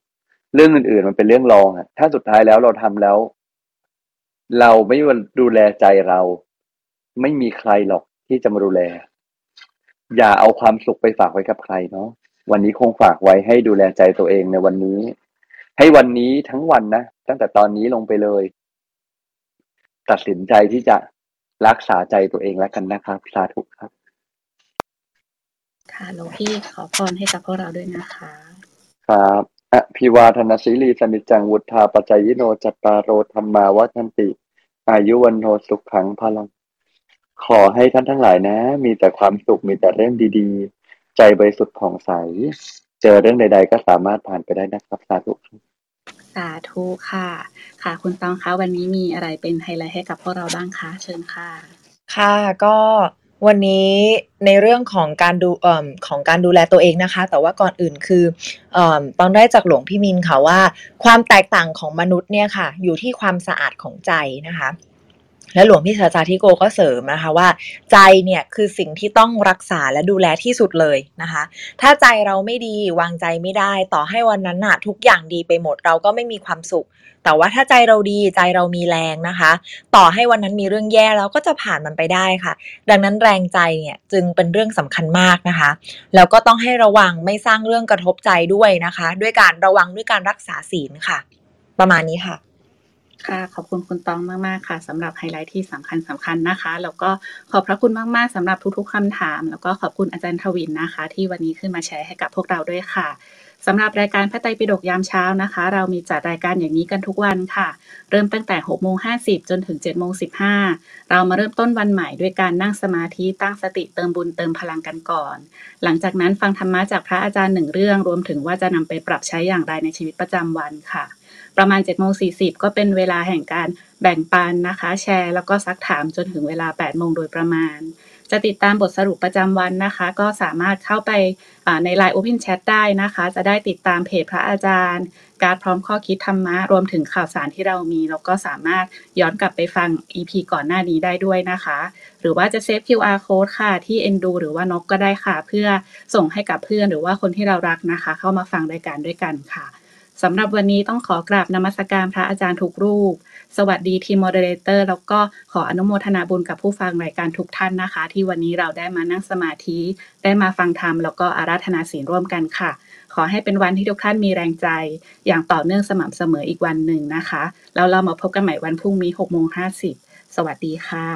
เรื่องอื่น ๆ มันเป็นเรื่องรองอะถ้าสุดท้ายแล้วเราทำแล้ว เราไม่ดูแลใจเรา ไม่มีใครหรอกที่จะมาดูแล อย่าเอาความสุขไปฝากไว้กับใครเนาะวันนี้คงฝากไว้ให้ดูแลใจตัวเองในวันนี้ ให้วันนี้ทั้งวันนะตั้งแต่ตอนนี้ลงไปเลย ตัดสินใจที่จะรักษาใจตัวเองแล้วกันนะครับสาธุครับ ค่ะหลวงพี่ขอพรให้กับพวกเราด้วยนะคะ ครับ อภิวาทนาสิลีสนิจจังวุธาปัจจยิโนจัตตารโรธรรมาวัฒนติ อายุวันโนสุขขังพลัง ขอให้ท่านทั้งหลายนะ มีแต่ความสุขมีแต่เรื่องดีๆ ใจบริสุทธิ์ผ่องใส เจอเรื่องใด ๆ ก็สามารถผ่านไปได้นะครับสาธุครับสาธุค่ะ ค่ะ คุณตองคะวันนี้มีอะไรเป็นไฮไลท์ให้กับพวกเราบ้างคะเชิญค่ะ ค่ะก็ วันนี้ในเรื่องของการดูอของการดูแลตัวเองนะคะ แต่ว่าก่อนอื่นคืออตอนได้จากหลวงพี่มินค่ะว่า ความแตกต่างของมนุษย์เนี่ยค่ะ อยู่ที่ความสะอาดของใจนะคะ และหลวงพี่ชาจาธิโกก็เสริมนะคะว่า ใจเนี่ยคือสิ่งที่ต้องรักษาและดูแลที่สุดเลยนะคะ ถ้าใจเราไม่ดีวางใจไม่ได้ ต่อให้วันนั้นน่ะทุกอย่างดีไปหมดเราก็ไม่มีความสุข แต่ว่าถ้าใจเราดีใจเรามีแรงนะคะ ต่อให้วันนั้นมีเรื่องแย่เราก็จะผ่านมันไปได้ค่ะ ดังนั้นแรงใจเนี่ยจึงเป็นเรื่องสำคัญมากนะคะแล้วก็ต้องให้ระวังไม่สร้างเรื่องกระทบใจด้วยนะคะ ด้วยการระวังด้วยการรักษาศีลค่ะ ประมาณนี้ค่ะ ค่ะขอบคุณคุณตองมากๆค่ะสำหรับไฮไลท์ที่สำคัญสำคัญนะคะ แล้วก็ขอบพระคุณมากๆสำหรับทุกๆคำถาม แล้วก็ขอบคุณอาจารย์ทวินนะคะ ที่วันนี้ขึ้นมาแชร์ให้กับพวกเราด้วยค่ะสำหรับรายการพระไตรปิฎกยามเช้านะคะ เรามีจัดรายการอย่างนี้กันทุกวันค่ะ เริ่มตั้งแต่6โมง50 จนถึง7โมง15 เรามาเริ่มต้นวันใหม่ด้วยการนั่งสมาธิตั้งสติเติมบุญเติมพลังกันก่อน หลังจากนั้นฟังธรรมะจากพระอาจารย์หนึ่งเรื่อง รวมถึงว่าจะนำไปปรับใช้อย่างไรในชีวิตประจำวันค่ะ ประมาณ7โมง40ก็เป็นเวลาแห่งการแบ่งปันนะคะ แชร์แล้วก็ซักถามจนถึงเวลา8โมงโดยประมาณ จะติดตามบทสรุปประจำวันนะคะ ก็สามารถเข้าไปใน Line Open Chat ได้นะคะ จะได้ติดตามเพจพระอาจารย์ การพร้อมข้อคิดธรรมะ รวมถึงข่าวสารที่เรามี แล้วก็สามารถย้อนกลับไปฟัง EP ก่อนหน้านี้ได้ด้วยนะคะ หรือว่าจะเซฟ QR code ค่ะที่ Endu หรือว่านกก็ได้ค่ะ เพื่อส่งให้กับเพื่อนหรือว่าคนที่เรารักนะคะ เข้ามาฟังรายการด้วยกันค่ะ สำหรับวันนี้ต้องขอกราบนมัสการพระอาจารย์ทุกรูป สวัสดีทีม moderator แล้วก็ขออนุโมทนาบุญกับผู้ฟังรายการทุกท่านนะคะ ที่วันนี้เราได้มานั่งสมาธิ ได้มาฟังธรรมแล้วก็อาราธนาศีลร่วมกันค่ะ ขอให้เป็นวันที่ทุกท่านมีแรงใจ อย่างต่อเนื่องสม่ำเสมออีกวันหนึ่งนะคะ แล้วเรามาพบกันใหม่วันพรุ่งนี้6โมง50สวัสดีค่ะ